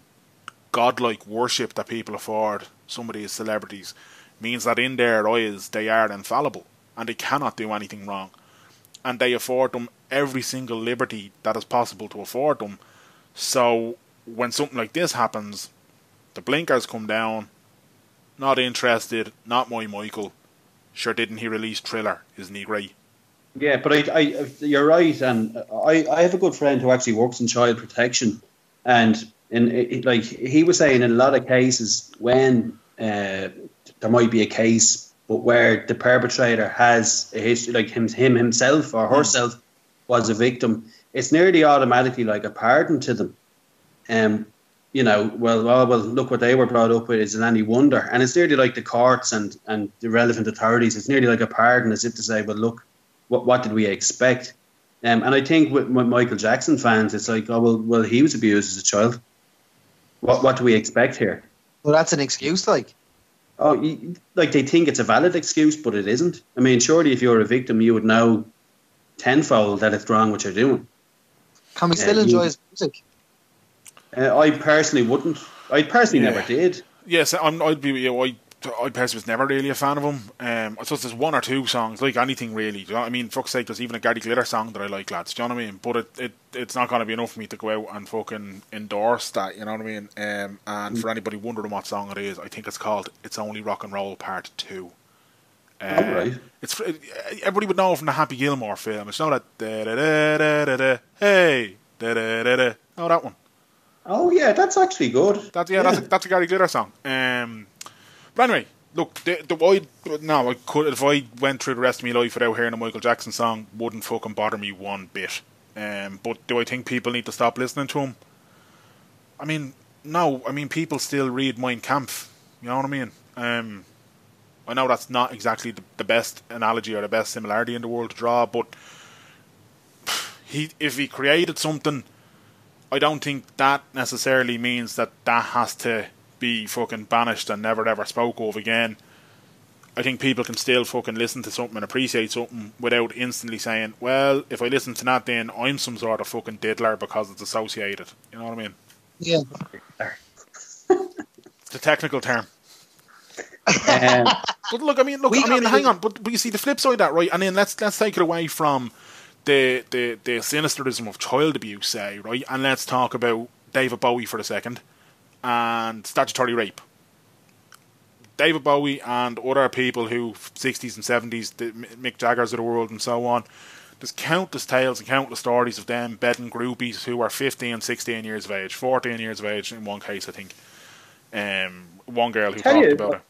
godlike worship that people afford some of these celebrities means that in their eyes they are infallible and they cannot do anything wrong. And they afford them every single liberty that is possible to afford them. So when something like this happens, the blinkers come down. Not interested. Not my Michael. Sure, didn't he release Thriller? Isn't he great? Yeah, but I, I, you're right, and I, I have a good friend who actually works in child protection, and in it, like he was saying, in a lot of cases, when uh, there might be a case, but where the perpetrator has a history, like him, him himself or herself was a victim, it's nearly automatically like a pardon to them. Um, you know, well, oh, well, look what they were brought up with. Is it any wonder? And it's nearly like the courts and and the relevant authorities. It's nearly like a pardon, as if to say, well, look, what what did we expect? Um, and I think with, with Michael Jackson fans, it's like, oh well, well, he was abused as a child. What what do we expect here? Well, that's an excuse, like. Oh, like they think it's a valid excuse, but it isn't. I mean, surely if you're a victim, you would know tenfold that it's wrong what you're doing. Can we still you- enjoy his music? Uh, I personally wouldn't. I personally Yeah. never did. Yes, I'm, I'd be. You know, I, I personally was never really a fan of him. Um, I suppose there's one or two songs, like anything really. Do you know what I mean? Fuck's sake, there's even a Gary Glitter song that I like, lads. Do you know what I mean? But it, it it's not going to be enough for me to go out and fucking endorse that. You know what I mean? Um, and for anybody wondering what song it is, I think it's called "It's Only Rock and Roll Part 2. Uh, Alright. It's everybody would know from the Happy Gilmore film. It's not that da da da da da da hey da da da da. Oh, that one. Oh yeah, that's actually good. That's yeah, that's a, that's a Gary Glitter song. Um, but anyway, look, the the I no, I could if I went through the rest of my life without hearing a Michael Jackson song, wouldn't fucking bother me one bit. Um, but do I think people need to stop listening to him? I mean, no. I mean, people still read Mein Kampf. You know what I mean? Um, I know that's not exactly the, the best analogy or the best similarity in the world to draw, but he if he created something I don't think that necessarily means that that has to be fucking banished and never ever spoke of again. I think people can still fucking listen to something and appreciate something without instantly saying, well, if I listen to that, then I'm some sort of fucking diddler because it's associated. You know what I mean? Yeah. it's a technical term. Um, But look, I mean, look, We I mean, got- hang on, but, but you see the flip side of that, right? And then let's let's take it away from the the the sinisterism of child abuse, say, right? And let's talk about David Bowie for a second and statutory rape. David Bowie and other people who 60s and 70s, the M- Mick Jaggers of the world and so on. There's countless tales and countless stories of them bedding groupies who are 15, 16 years of age, 14 years of age in one case, I think. Um, one girl who Tell talked you, about it.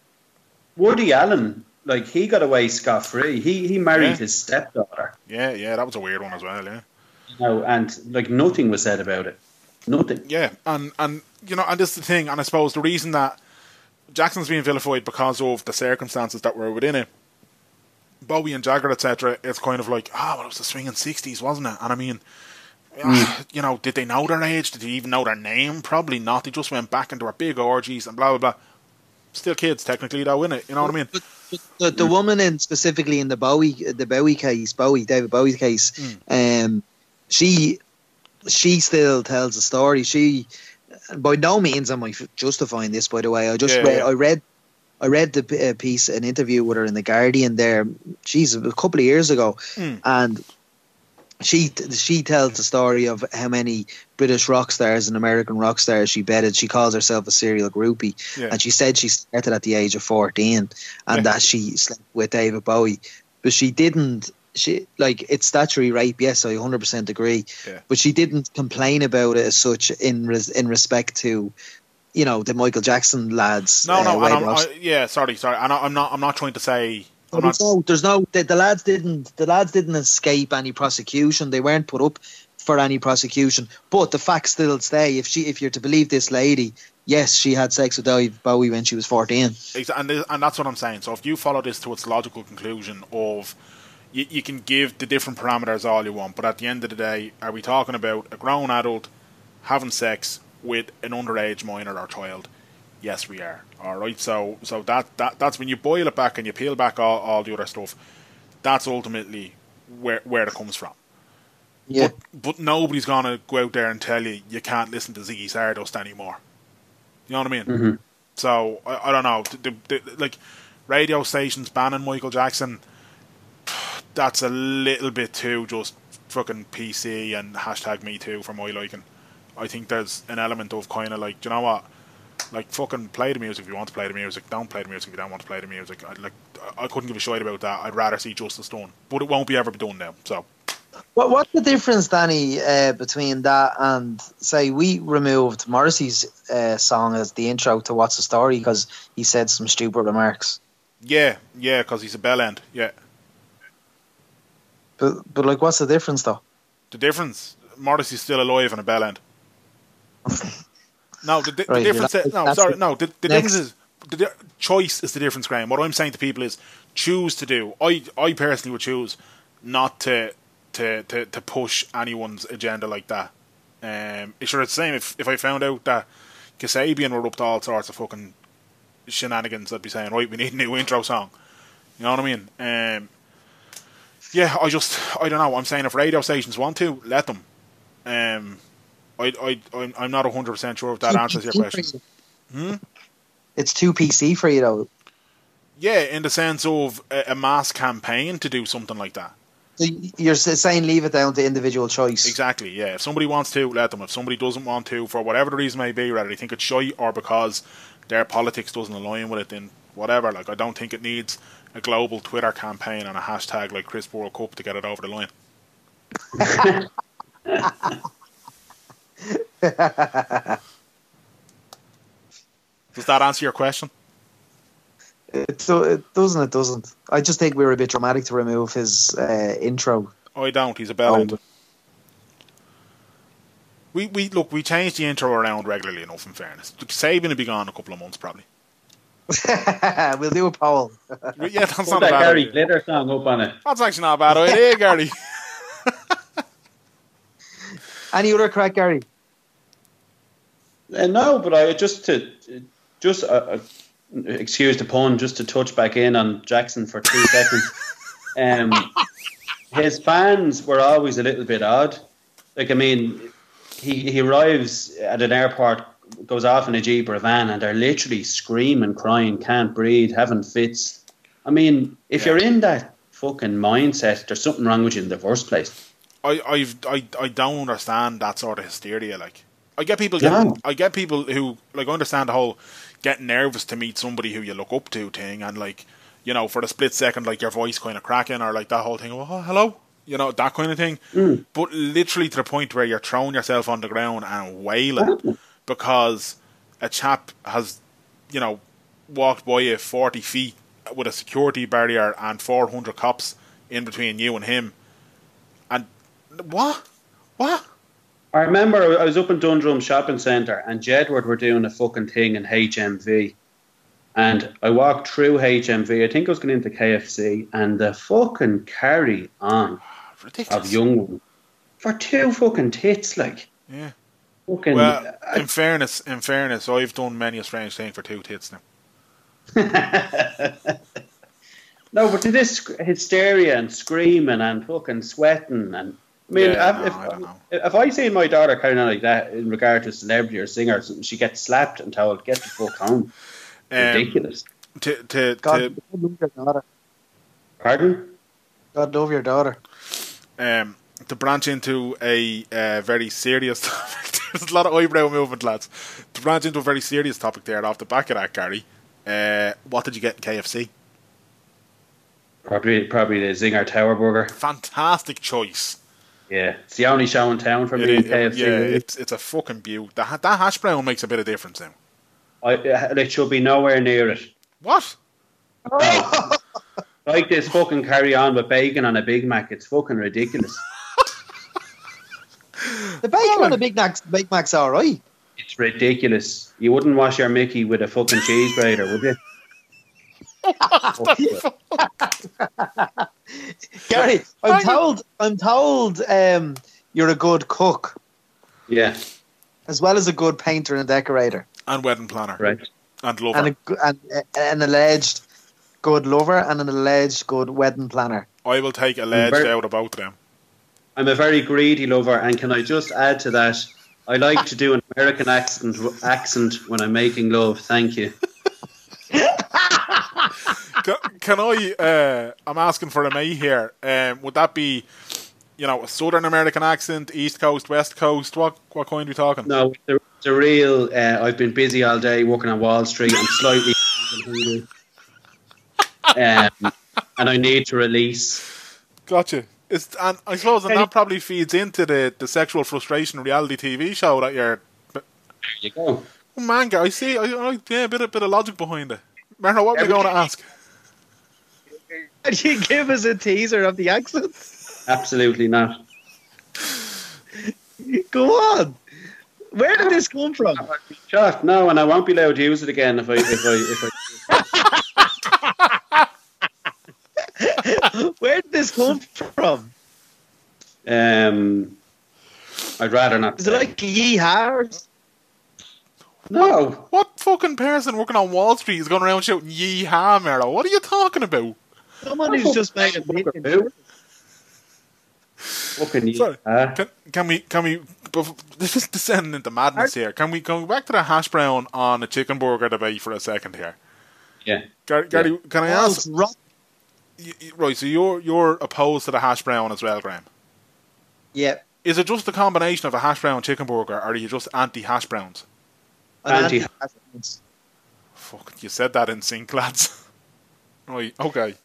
Woody Allen, like he got away scot free. He he married Yeah. his stepdaughter, Yeah, yeah, that was a weird one as well, yeah. you know, and like nothing was said about it. Nothing. Yeah, and and you know, and this is the thing, and I suppose the reason that Jackson's being vilified because of the circumstances that were within it. Bowie and Jagger, etc. It's kind of like, ah, well, it was the swinging sixties, wasn't it? And I mean, ah, you know, did they know their age? Did they even know their name? Probably not. They just went back into their big orgies and blah blah blah. Still kids, technically, though, innit? You know what I mean? But, but the, the woman in specifically in the Bowie the Bowie case, Bowie David Bowie's case, um, she she still tells a story. She by no means am I justifying this. By the way, I just Yeah, read yeah. I read I read the uh, piece an interview with her in the Guardian there. She's a couple of years ago, Mm. and she she tells the story of how many British rock stars and American rock stars she bedded. She calls herself a serial groupie, Yeah. and she said she started at the age of fourteen, and Yeah. that she slept with David Bowie, but she didn't. She like it's statutory rape. Yes, I hundred percent agree. Yeah. But she didn't complain about it as such in res, in respect to, you know, the Michael Jackson lads. No, no, uh, I, yeah, sorry, sorry. I, I'm not, I'm not trying to say. I'm not, there's no, there's no the, the lads didn't the lads didn't escape any prosecution. They weren't put up for any prosecution. But the facts still stay. If she, if you're to believe this lady, yes, she had sex with Dave Bowie when she was fourteen. And and that's what I'm saying. So if you follow this to its logical conclusion of you, you can give the different parameters all you want, but at the end of the day, are we talking about a grown adult having sex with an underage minor or child? Yes, we are. All right. So so that, that that's when you boil it back and you peel back all, all the other stuff. That's ultimately where where it comes from. Yeah, But, but nobody's gonna go out there and tell you you can't listen to Ziggy Stardust anymore. You know what I mean? Mm-hmm. So I, I don't know. The, the, the, like radio stations banning Michael Jackson. That's a little bit too just fucking PC and hashtag Me Too for my liking. I think there's an element of kind of like, you know what? Like fucking play the music if you want to play the music. Don't play the music if you don't want to play the music. I like I couldn't give a shit about that. I'd rather see justice done, but it won't be ever be done now. So What what's the difference, Danny, uh, between that and say we removed Morrissey's uh, song as the intro to What's the Story because he said some stupid remarks. yeah, yeah, because he's a bell end. Yeah. But but like, what's the difference though? The difference, Morrissey's still alive and a bell end. no, the, the, Right, the difference. yeah, is, no, sorry, no. The, the difference is the choice is the difference, Graham. What I'm saying to people is choose to do. I, I personally would choose not to, to, to, to push anyone's agenda like that. Um, it's sure it's the same if if I found out that Kasabian were up to all sorts of fucking shenanigans, I'd be saying, right, we need a new intro song. You know what I mean? Um, yeah, I just I don't know. I'm saying if radio stations want to, let them. Um, I I I'm, I'm not hundred percent sure if that answers your question. Hmm? It's too PC for you though. Yeah, in the sense of a, a mass campaign to do something like that. So You're saying leave it down to individual choice. Exactly. Yeah. If somebody wants to, let them. If somebody doesn't want to, for whatever the reason may be, whether they think it's shy or because their politics doesn't align with it, then whatever. Like I don't think it needs a global Twitter campaign and a hashtag like Crisp World Cup to get it over the line. Does that answer your question? It, do- it doesn't. It doesn't. I just think we were a bit dramatic to remove his uh, intro. I don't. He's a bell Oh. end. We we look. We change the intro around regularly enough. In fairness, Sabian will be gone in a couple of months probably. we'll do a poll. Yeah, that's Put not a that bad Gary idea. Glitter song up on it. That's actually not a bad idea, Gary. Any other crack, Gary? Uh, no, but I just to just uh, uh, excuse the pun, just to touch back in on Jackson for two seconds. Um, his fans were always a little bit odd. Like I mean, he he arrives at an airport, goes off in a jeep or a van, and they're literally screaming, crying, can't breathe, having fits. I mean, if Yeah. you're in that fucking mindset, there's something wrong with you in the first place. I I've, I I don't understand that sort of hysteria. Like, I get people. No. Getting, I get people who like understand the whole getting nervous to meet somebody who you look up to thing, and like you know, for the split second, like your voice kind of cracking, or like that whole thing. Oh, hello. You know that kind of thing, mm. but literally to the point where you're throwing yourself on the ground and wailing because a chap has, you know, walked by you forty feet with a security barrier and four hundred cops in between you and him, what? What? I remember I was up in Dundrum Shopping Centre and Jedward were doing a fucking thing in HMV. And I walked through HMV, I think I was going into KFC, and the fucking carry on Ridiculous. of young ones for two fucking tits, like. Yeah. Fucking. Well, uh, in fairness, in fairness, I've done many a strange thing for two tits now. no, but to this hysteria and screaming and fucking sweating and. I mean, Yeah, if, no, I don't if I see my daughter carrying on like that in regard to a celebrity or singer, or something, she gets slapped and told, "Get the fuck home." Um, Ridiculous. to to, God, to love your daughter. Pardon? God love your daughter. um to branch into a uh, very serious topic. There's a lot of eyebrow movement, lads. To branch into a very serious topic there off the back of that, Gary. Uh, what did you get in KFC? Probably, probably the Zinger Tower Burger. Fantastic choice. Yeah, it's the only show in town for It me. in KFC. yeah, it's it's a fucking beaut. That that hash brown makes a bit of difference now. I, uh, it should be nowhere near it. What? Oh! Like this fucking carry on with bacon on a Big Mac. It's fucking ridiculous. The bacon on the Big Mac's, Big Mac's all right. It's ridiculous. You wouldn't wash your Mickey with a fucking cheese grater, would you? Gary, I'm told, I'm told, um, you're a good cook yeah, as well as a good painter and decorator, And wedding planner. right. And lover. and, a, go- and uh, an alleged good lover and an alleged good wedding planner. I will take alleged Very- out of both them. I'm a very greedy lover, and can I just add to that? I like to do an American accent accent when I'm making love. Thank you. Can, can I? Uh, I'm asking for a me here. Um, would that be, you know, a Southern American accent, East Coast, West Coast? What what kind are we talking? No, it's a, it's a real. Uh, I've been busy all day working on Wall Street. I'm slightly hungry, um, and I need to release. Gotcha. It's, and I suppose and that probably feeds into the, the sexual frustration reality TV show that you're. There you go. Oh man, I see. I, I, yeah, a bit of bit of logic behind it. Marno, what were you going to ask? Can you give us a teaser of the accent? Absolutely not. Go on. Where did this come from? Shot. No, and I won't be allowed to use it again if I if I if I. Where did this come from? Um, I'd rather not. Is it like yeehaw? No? What fucking person working on Wall Street is going around shouting "Yeehaw, Merlo"? What are you talking about? Someone who's just making a million. Who? Fucking Sorry. yeah. Can, can we can we? This is descending into madness here. Can we go back to the hash brown on a chicken burger debate for a second here? Yeah. Gary, Gary can I ask? it's rot- y- y- Right, so you're you're opposed to the hash brown as well, Graham. Yeah. Is it just a combination of a hash brown and chicken burger, or are you just anti hash browns? An Anti- anti- Fuck, you said that in sync, lads. right, okay.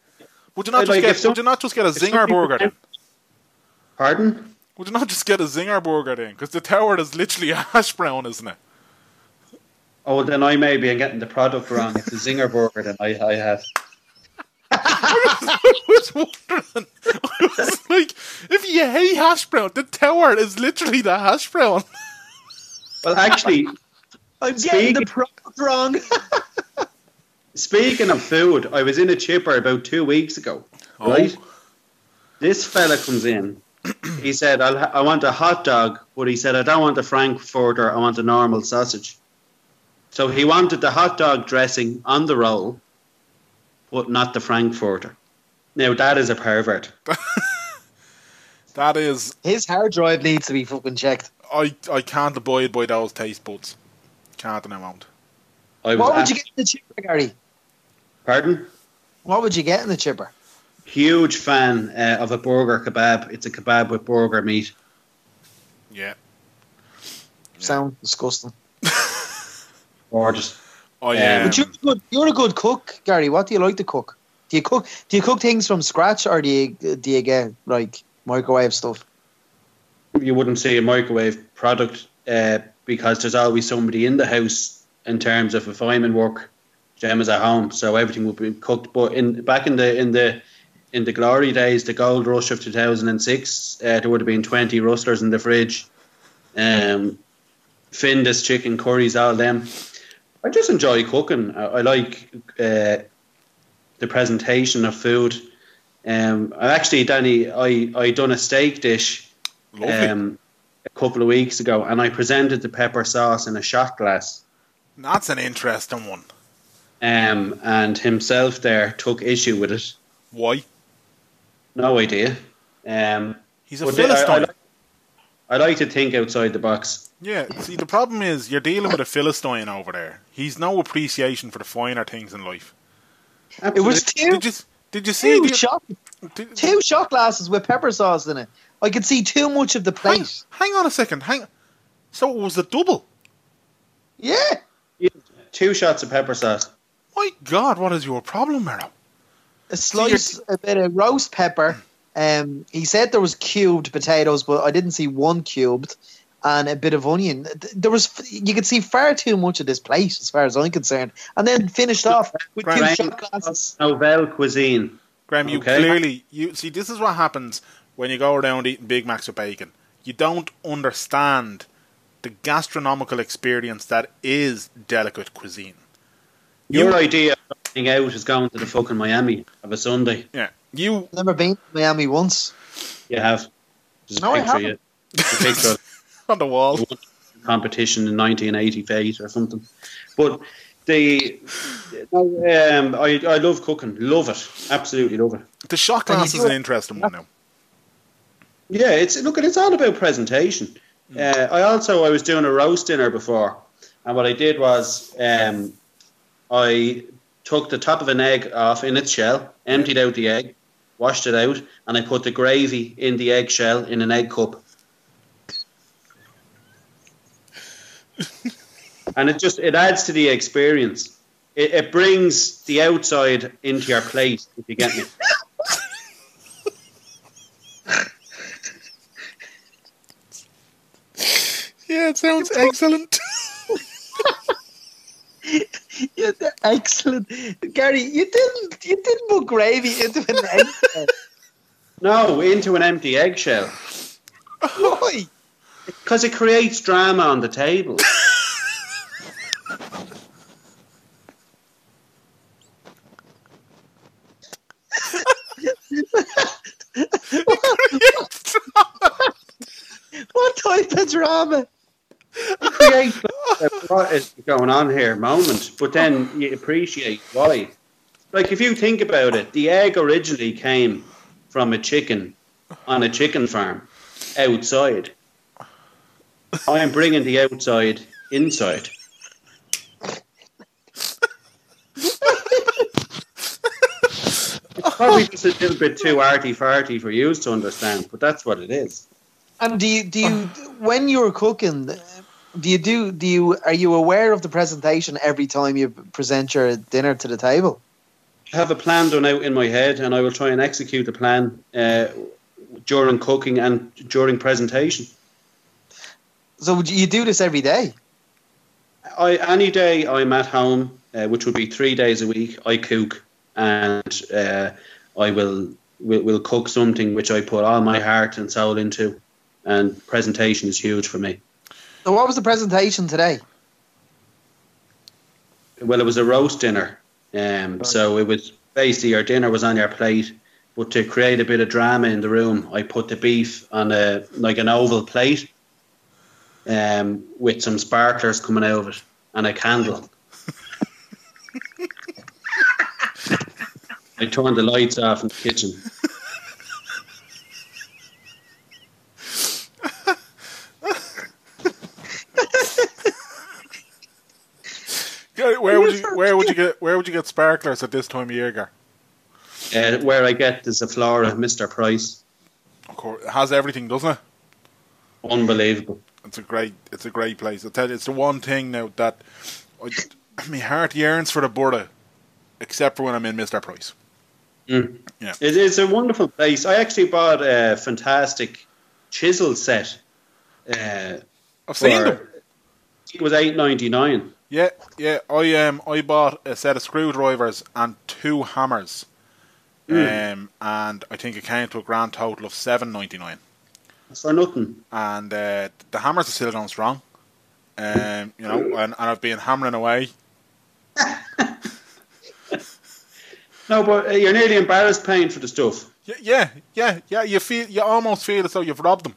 Would you not I'd just like get? some- would you not just get a if zinger burger then? Pardon? Would you not just get a zinger burger then? Because the tower is literally a hash brown, isn't it? Oh, well, then I maybe am getting the product wrong. It's a zinger burger that I, I have. I was wondering. I was like, if you hate hash brown, the tower is literally the hash brown. Well, actually, I'm getting the Speaking- product wrong. speaking of food, I was in a chipper about two weeks ago. Oh. Right? This fella comes in. He said, I'll ha- I want a hot dog, but he said, I don't want a Frankfurter, I want a normal sausage. So he wanted the hot dog dressing on the roll, but not the Frankfurter. Now, that is a pervert. That is, His hard drive needs to be fucking checked. I I can't abide by those taste buds. Can't and I won't. I was What would you get in the chipper, Gary? Pardon? What would you get in the chipper? Huge fan uh, of a burger kebab. It's a kebab with burger meat. Yeah. Sound disgusting. Or just I Yeah. um, But you're a good. You're a good cook, Gary. What do you like to cook? Do you cook? Do you cook things from scratch, or do you do you get like microwave stuff? you wouldn't see a microwave product uh, because there's always somebody in the house in terms of if I'm in work, Jem is at home, so everything would be cooked. But in back in the in the in the glory days, the gold rush of 2006, uh, there would have been 20 rustlers in the fridge. Um, Findus chicken curries, all them. I just enjoy cooking. I, I like uh, the presentation of food. Um, I actually, Danny, I I done a steak dish lovely. um, a couple of weeks ago, and I presented the pepper sauce in a shot glass. That's an interesting one. Um, and himself there took issue with it. Why? No idea. Um, He's a but I- I, philistine. like- I like to think outside the box. Yeah, see, the problem is you're dealing with a Philistine over there. He's no appreciation for the finer things in life. It was two, Did you did you see two, the, shot, did- two shot glasses with pepper sauce in it. I could see too much of the hang, plate. hang on a second. Hang. So it was a double. Yeah, Two shots of pepper sauce. My God, what is your problem, Mero? a slice, a bit of roast pepper. Um, he said there was cubed potatoes, but I didn't see one cubed, and a bit of onion. There was, you could see far too much of this plate, as far as I'm concerned, and then finished off with two Grand shot glasses. Novel cuisine. Graham, you Okay. clearly you see this is what happens when you go around eating Big Macs with bacon. You don't understand the gastronomical experience that is delicate cuisine. Your You- idea of going out is going to the fucking Miami of a Sunday. Yeah, you Never been to Miami once. You have. There's a No, I picture of haven't. you. There's a picture on the wall. competition in 1988 or something. But the um, I I love cooking, love it, absolutely love it. The shot And glass is an interesting one now. Yeah, it's look, it's all about presentation. Uh, I also I was doing a roast dinner before, and what I did was um, I took the top of an egg off in its shell, emptied out the egg, washed it out, and I put the gravy in the egg shell in an egg cup. and it just it adds to the experience. It, it brings the outside into your plate. If you get me. Yeah, it sounds excellent. Yeah, excellent, Gary. You didn't, you didn't put gravy into an egg. No, into an empty eggshell. Why? Because it creates drama on the table. What type of drama? It creates like, what is going on here moment, but then you appreciate why. Like if you think about it, the egg originally came from a chicken on a chicken farm outside. I am bringing the outside inside. It's probably just a little bit too arty farty for you to understand, but that's what it is. And do you, do you, when you're cooking, do you do, do you, are you aware of the presentation every time you present your dinner to the table? I have a plan done out in my head, and I will try and execute the plan uh, during cooking and during presentation. So would you you do this every day? I any day I'm at home, uh, which would be three days a week, I cook, and uh, I will, will will cook something which I put all my heart and soul into, and presentation is huge for me. So what was the presentation today? Well, it was a roast dinner, um, so it was basically your dinner was on your plate, but to create a bit of drama in the room, I put the beef on a like an oval plate, um, with some sparklers coming out of it and a candle. I turned the lights off in the kitchen. Where would you where would you get where would you get sparklers at this time of year, Gar? Uh, where I get is a Flora, Mr. Price. Of course, it has everything, doesn't it? Unbelievable. It's a great it's a great place. I tell you, it's the one thing now that I, my heart yearns for the Burra, except for when I'm in Mister Price. Mm. Yeah. It is a wonderful place. I actually bought a fantastic chisel set. Uh, I've seen for- them. It was eight ninety nine. Yeah, yeah. I um I bought a set of screwdrivers and two hammers, um, and I think it came to a grand total of seven ninety nine. For nothing. And uh, the hammers are still going strong. Um, you know, and, and I've been hammering away. No, but uh, you're nearly embarrassed paying for the stuff. Yeah, yeah, yeah, yeah. You feel you almost feel as though you've robbed them.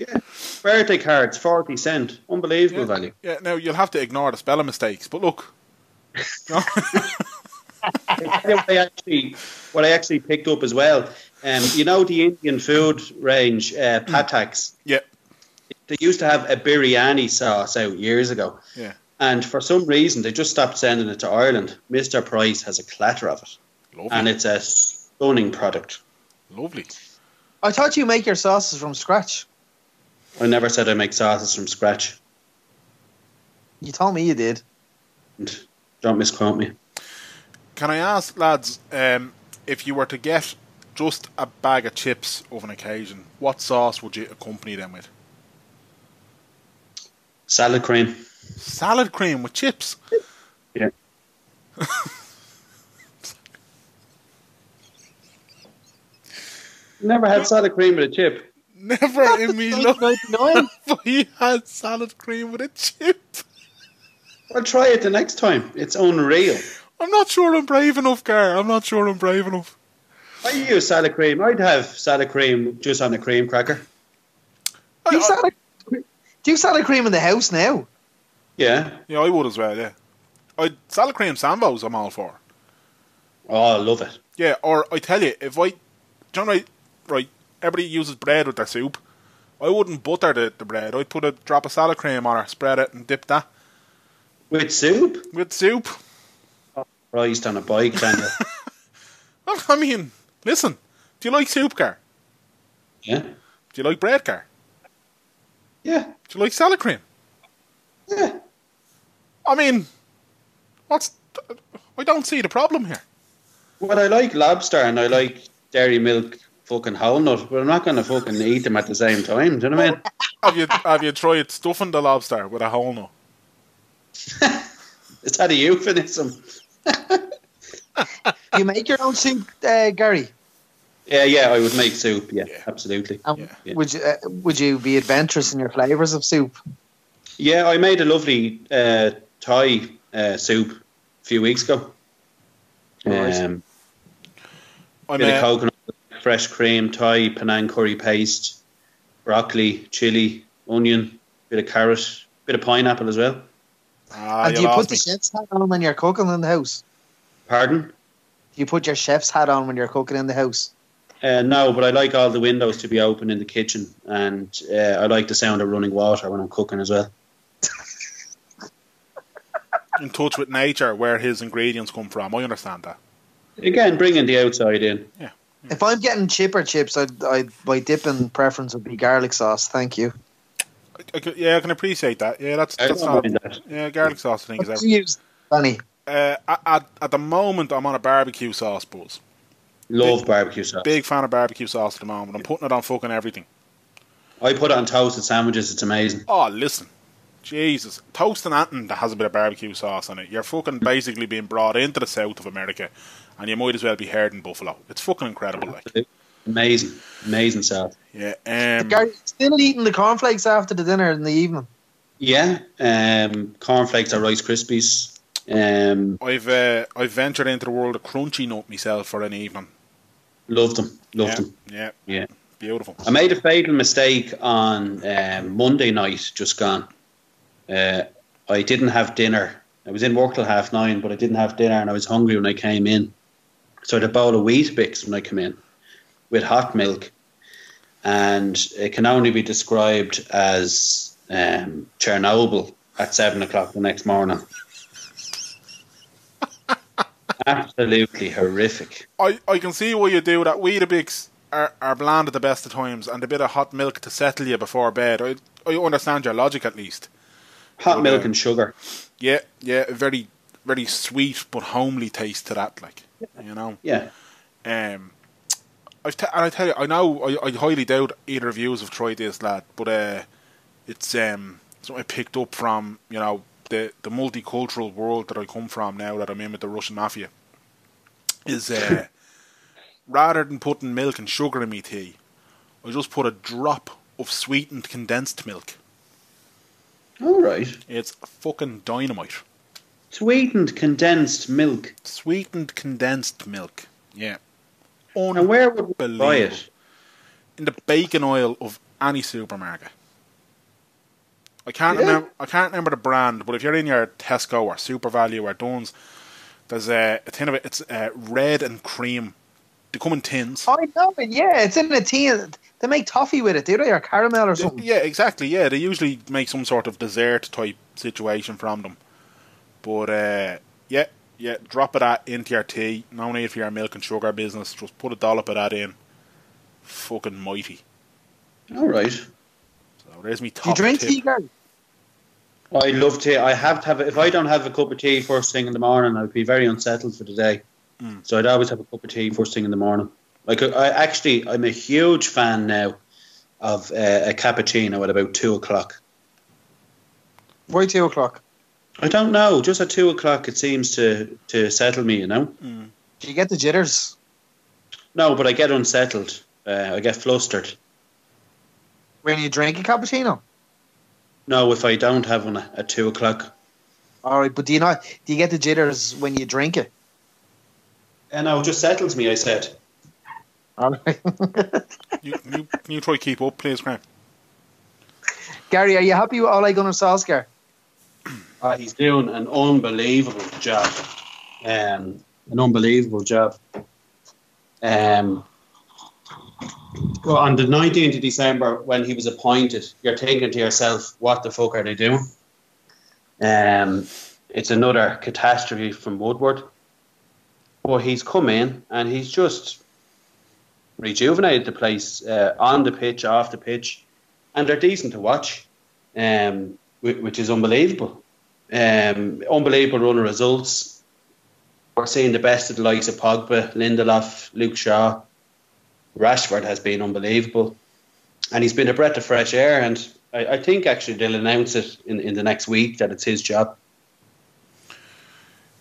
Yeah. Birthday cards, forty cent. Unbelievable Yeah, value. yeah. Now you'll have to ignore the spelling mistakes, but look. No. what I actually what I actually picked up as well. Um, you know the Indian food range, uh, Patak's. yeah, They used to have a biryani sauce out years ago, yeah. and for some reason they just stopped sending it to Ireland. Mister Price has a clatter of it, Lovely, and it's a stunning product. lovely. I thought you make your sauces from scratch. I never said I make sauces from scratch. You told me you did. Don't misquote me. Can I ask, lads, um, if you were to get just a bag of chips of an occasion, what sauce would you accompany them with? Salad cream. Salad cream with chips. Yeah. Never had salad cream with a chip. Never in me life 99. have I had salad cream with a chip. I'll try it the next time. It's unreal. I'm not sure I'm brave enough, Gar. I'm not sure I'm brave enough. I use salad cream. I'd have salad cream just on a cream cracker. Do you I- salad, do you salad cream in the house now? Yeah. yeah, I would as well. Yeah, I salad cream sambos. I'm all for. Oh, I love it. Yeah, or I tell you, if I, John, right, right, everybody uses bread with their soup. I wouldn't butter the, the bread. I'd put a drop of salad cream on it, spread it, and dip that With soup? with soup. Oh, Raised on a bike, you? Well, I mean, listen, do you like soup, Gar? yeah. Do you like bread, Gar? Yeah. Do you like salad cream? Yeah. I mean, what's? I don't see the problem here. Well, I like lobster and I like dairy milk fucking whole nut, but I'm not going to fucking eat them at the same time. Do you know what I mean? Have you have you tried stuffing the lobster with a whole nut? Is that a euphemism? You make your own soup, uh, Gary. Yeah, yeah, I would make soup. Yeah, Yeah. absolutely. Um, Yeah. Yeah. Would you uh, would you be adventurous in your flavors of soup? Yeah, I made a lovely uh, Thai uh, soup a few weeks ago. Um, I'm bit of uh, coconut, fresh cream, Thai Penang curry paste, broccoli, chili, onion, bit of carrot, bit of pineapple as well. ah, and do you you put lost the chef's hat on when you're cooking in the house? Pardon? Do you put your chef's hat on when you're cooking in the house? Uh, no, but I like all the windows to be open in the kitchen, and uh, I like the sound of running water when I'm cooking as well. in touch with nature where his ingredients come from. I understand that. Again, bringing the outside in. If I'm getting chipper chips, I'd, I'd my dipping preference would be garlic sauce. Thank you. I, I yeah, I can appreciate that. Yeah, that's that's don't that. Yeah, garlic sauce. I think is What do you use, Danny? Uh, at, at the moment, I'm on a barbecue sauce buzz. Love barbecue sauce. Big fan of barbecue sauce at the moment. I'm putting it on fucking everything. I put it on toasted sandwiches. It's amazing. Oh, listen. Jesus. Toasting anything that has a bit of barbecue sauce on it. You're fucking basically being brought into the south of America and you might as well be heard herding buffalo. It's fucking incredible, like. Amazing, amazing sauce. Yeah. Um, Gary, still eating the cornflakes after the dinner in the evening. Yeah, um, cornflakes or Rice Krispies. Um, I've uh, I've ventured into the world of crunchy nut myself for an evening. loved them, loved yeah, them. yeah, Yeah. beautiful. I made a fatal mistake on um, Monday night, just gone. Uh, I didn't have dinner. I was in work till half nine, but I didn't have dinner, and I was hungry when I came in. So I had a bowl of wheat bix when I came in, with hot milk, and it can only be described as um, Chernobyl at seven o'clock the next morning. Absolutely horrific. I, I can see why you do that. Weetabix are, are bland at the best of times, and a bit of hot milk to settle you before bed. I I understand your logic at least. Hot Okay. milk and sugar. Yeah, yeah, very very sweet but homely taste to that. Like you know. Yeah. Um, I've t- and I tell you, I know I, I highly doubt either of you have tried this, lad, but uh, it's um something I picked up from you know the the multicultural world that I come from now that I'm in with the Russian mafia. Is uh, rather than putting milk and sugar in my tea, I just put a drop of sweetened condensed milk. All right. It's fucking dynamite. Sweetened condensed milk. Sweetened condensed milk. Yeah. And where would we buy it? in the bacon oil of any supermarket. I can't Yeah. remember. I can't remember the brand, but if you're in your Tesco or SuperValu or Dunnes, there's a, a tin of it. It's uh, red and cream. They come in tins. I know it. Yeah, it's in a tin. They make toffee with it, do they, or caramel or something? Yeah, exactly. Yeah, they usually make some sort of dessert type situation from them. But uh, yeah, yeah, drop it at into your tea. No need for your milk and sugar business. Just put a dollop of that in. Fucking mighty. All right. So there's me top Do you drink tip. tea, Gary? I love tea. I have to have it. If I don't have a cup of tea first thing in the morning, I'd be very unsettled for the day. Mm. So I'd always have a cup of tea first thing in the morning. Like I actually, I'm a huge fan now of uh, a cappuccino at about two o'clock. Why two o'clock? I don't know. Just at two o'clock, it seems to to settle me. You know. Mm. Do you get the jitters? No, but I get unsettled. Uh, I get flustered. When you drink a cappuccino? No, if I don't have one at two o'clock. All right, but do you not? Do you get the jitters when you drink it? And no, it just settles me. I said. All right. You, you, you try keep up, please, Graham? Gary, are you happy with Ole Gunnar Solskjaer? Uh, he's doing an unbelievable job. Um, an unbelievable job. Um, well, on the 19th of December, when he was appointed, you're thinking to yourself, what the fuck are they doing? Um, it's another catastrophe from Woodward. But he's come in and he's just rejuvenated the place uh, on the pitch, off the pitch, and they're decent to watch, um, whi- which is unbelievable. Um, unbelievable run of results. We're seeing the best of the likes of Pogba, Lindelof, Luke Shaw. Rashford has been unbelievable. And he's been a breath of fresh air. And I, I think actually they'll announce it in, in the next week that it's his job.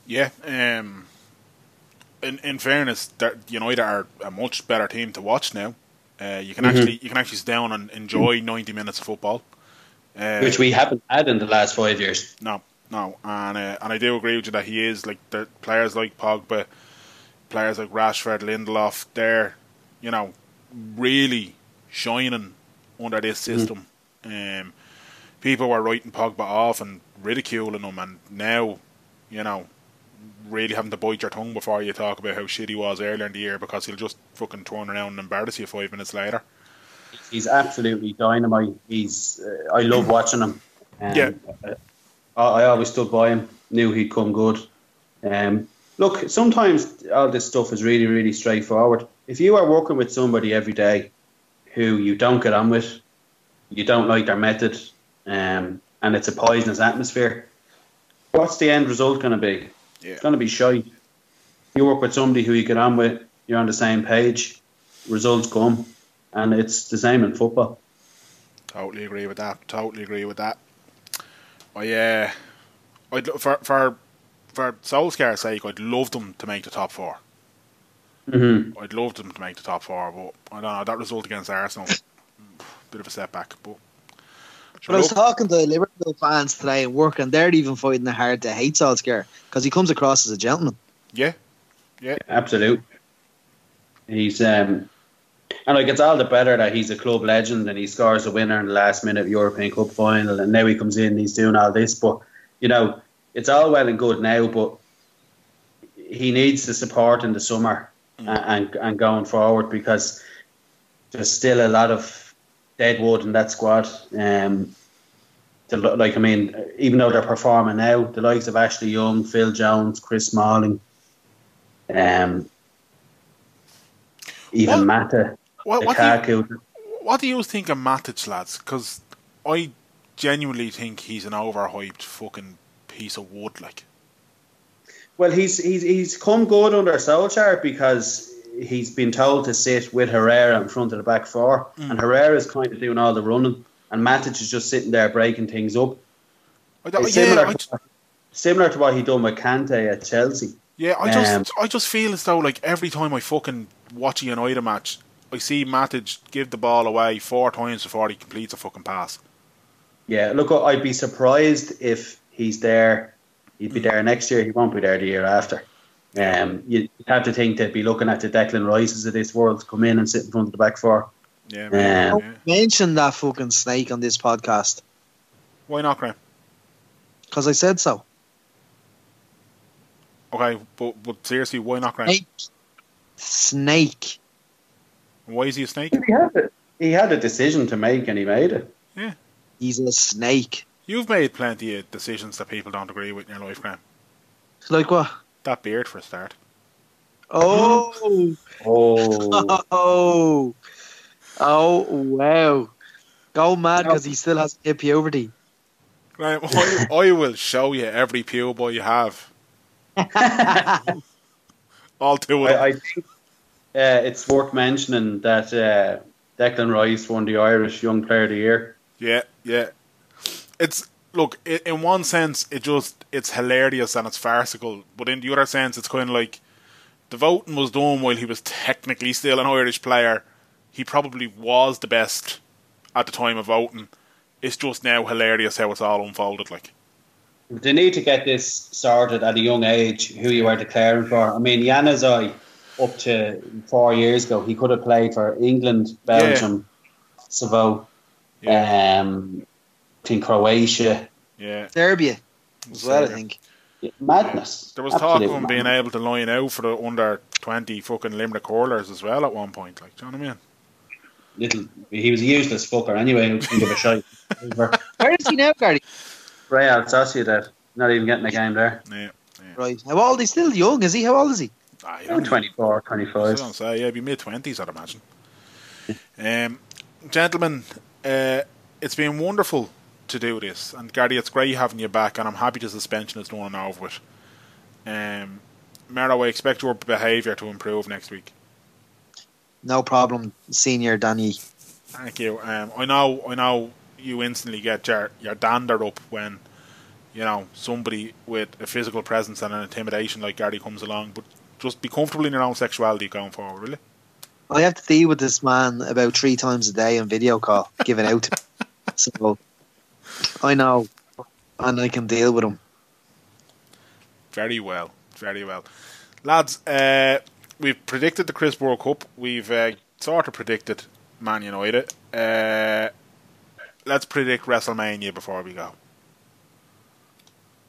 Yeah. Um, in in fairness, United are a much better team to watch now. Uh, you can Mhm. actually you can actually sit down and enjoy ninety minutes of football. Uh, which we haven't had in the last five years. no no and uh, and I do agree with you that he is like the players like Pogba, players like Rashford, Lindelof. They're you know really shining under this system. Um, people were writing Pogba off and ridiculing him, and now you know really having to bite your tongue before you talk about how shit he was earlier in the year because he'll just fucking turn around and embarrass you five minutes later. He's absolutely dynamite. He's uh, I love watching him. Um, Yeah. I, I always stood by him. Knew he'd come good. Um, look, sometimes all this stuff is really, really straightforward. If you are working with somebody every day who you don't get on with, you don't like their method, um, and it's a poisonous atmosphere, what's the end result going to be? Yeah. It's going to be shy. You work with somebody who you get on with, you're on the same page, results come, and it's the same in football. Totally agree with that. Totally agree with that. I uh, I'd lo- for for for Solskjaer's sake, I'd love them to make the top four. Mm-hmm. I'd love them to make the top four, but I don't know that result against Arsenal, a bit of a setback. But But I was talking to Liverpool fans today at work, and they're even finding it hard to hate Solskjaer because he comes across as a gentleman. yeah, yeah, Absolute. He's um, and like it's all the better that he's a club legend and he scores a winner in the last minute European Cup final, and now he comes in, he's doing all this. But you know, it's all well and good now, but he needs the support in the summer Mm. and, and and going forward because there's still a lot of dead wood in that squad. Um, the, like I mean, even though they're performing now, the likes of Ashley Young, Phil Jones, Chris Smalling, Um, even What- Mata, What, what, do you, what do you think of Matic, lads? Because I genuinely think he's an overhyped fucking piece of wood. Like, Well, he's he's he's come good under Solskjaer because he's been told to sit with Herrera in front of the back four, Mm. and Herrera's kind of doing all the running, and Matic is just sitting there breaking things up. I yeah, similar, I, to, similar to what he done with Kante at Chelsea. yeah, I just, Um, I just feel as though like every time I fucking watch a United match, I see Matic give the ball away four times before he completes a fucking pass. Yeah, look, I'd be surprised if he's there. He'd be there next year. He won't be there the year after. Um, you have to think they'd be looking at the Declan Rices of this world to come in and sit in front of the back four. Yeah, Um, man, Don't yeah. mention that fucking snake on this podcast Why not, Graham? because I said so. Okay, but but seriously, why not, Graham? Snake. Snake. Why is he a snake? He had, a, he had a decision to make and he made it. Yeah. He's a snake. You've made plenty of decisions that people don't agree with in your life, Graham. Like what? That beard, for a start. Oh. Oh, Oh. Oh, wow. Go mad because he still has hip puberty. Graham, I, I will show you every pew boy you have. All two of them. I, I think uh, it's worth mentioning that uh, Declan Rice won the Irish Young Player of the Year. Yeah, yeah. It's look i in one sense, it just it's hilarious and it's farcical, but in the other sense, it's kind of like the voting was done while he was technically still an Irish player. He probably was the best at the time of voting. It's just now hilarious how it's all unfolded. Like, They need to get this sorted at a young age, who you are declaring for. I mean, Januzaj, up to four years ago, he could have played for England, Belgium, Savo, yeah, um, I think Croatia. yeah. Serbia as well, I think. Madness. There was talk of Absolute him being able to line out for the under twenty fucking Limerick hurlers as well at one point. Like, do you know what I mean? Little, he was a useless fucker anyway. Who can give a shite? Where is he now, Gary? Real Sociedad, not even getting a game there. Yeah, yeah. Right. How old? He's still young, is he? How old is he? Ah, you don't- 24, 25. was gonna say, yeah, it'd be mid twenties, I'd imagine. Um, gentlemen, uh, it's been wonderful to do this, and Gary, it's great having you back, and I'm happy the suspension is done and over with. Um, Mero, I expect your behaviour to improve next week. No problem, senior Danny. Thank you. Um, I know, I know, you instantly get your your dander up when you know somebody with a physical presence and an intimidation like Gary comes along, but just be comfortable in your own sexuality going forward, really. I have to deal with this man about three times a day on video call, giving out. so I know, and I can deal with him. Very well, very well, lads. Uh, we've predicted the Crisp World Cup. We've uh, sort of predicted Man United. Uh, let's predict WrestleMania before we go.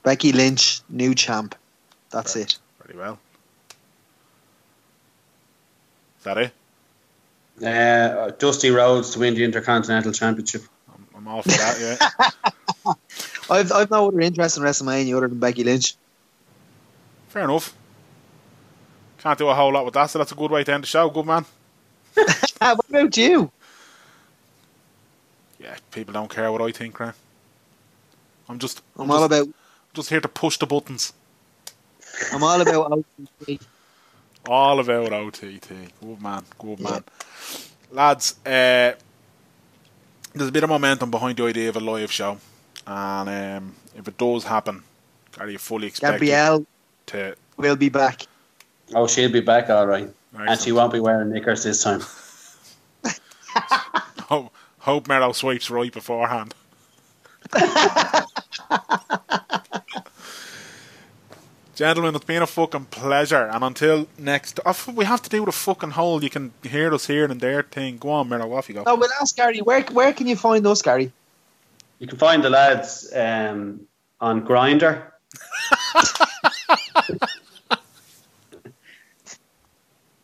Becky Lynch, new champ. That's it. Very well. Is that it? Uh, Dusty Rhodes to win the Intercontinental Championship. I'm, I'm all for that. Yeah, I've I've no other interest in WrestleMania other than Becky Lynch. fair enough. Can't do a whole lot with that, so that's a good way to end the show. Good man. Ah, what about you? Yeah, people don't care what I think, Graham. I'm just, I'm, I'm all just, about just here to push the buttons. I'm all about OTT. All about OTT. Good man, good man. Lads, uh, there's a bit of momentum behind the idea of a live show. And um, if it does happen, Gary, you fully expect it Gabrielle to. will be back. Oh, she'll be back all right. And she won't be wearing knickers this time. Hope, hope Merrow swipes right beforehand. Gentlemen, it's been a fucking pleasure. And until next, oh, we have to do the fucking whole. You can hear us here and there thing. Go on, Merrow, off you go. No, we'll ask Gary. Where where can you find us, Gary? You can find the lads um, on Grindr.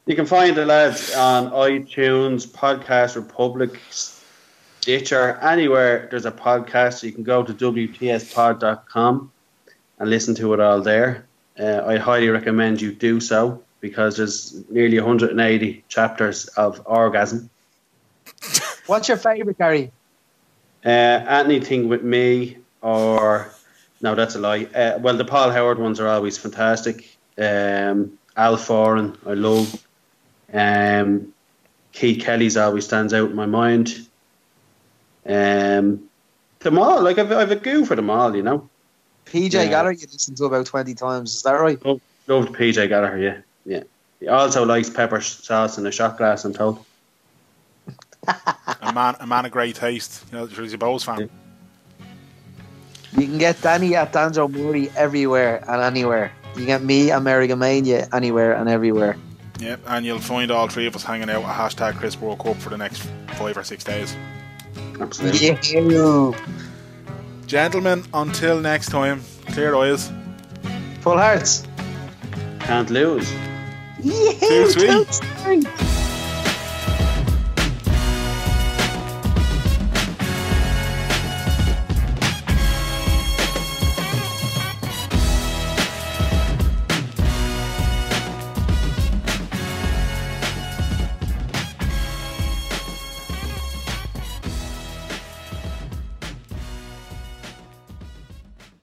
you can find the lads on iTunes, Podcast Republic, Stitcher, anywhere there's a podcast. You can go to wtspod.com and listen to it all there. Uh, I highly recommend you do so. because there's nearly 180 chapters of orgasm. What's your favourite, Gary? Uh, anything with me or no, that's a lie. Uh, well, the Paul Howard ones are always fantastic. Um, Al Foran, I love. Um, Keith Kelly's always stands out in my mind. Um, them all, like I've, I've a goo for them all, you know. PJ Yeah. Gallagher you listened to about 20 times, is that right? Love, loved PJ Gallagher, yeah, yeah. He also likes pepper sauce and a shot glass. I'm told. A man, a man of great taste. You know, he's a Bose fan. You can get Danny at Danjo Murray everywhere and anywhere. You can get me at Merrigamania anywhere and everywhere. Yep, and you'll find all three of us hanging out at hashtag Crisp World Cup for the next five or six days. Absolutely. Yeah. Gentlemen, until next time, clear eyes. Full hearts. Can't lose. Yeah. Too sweet. too sweet.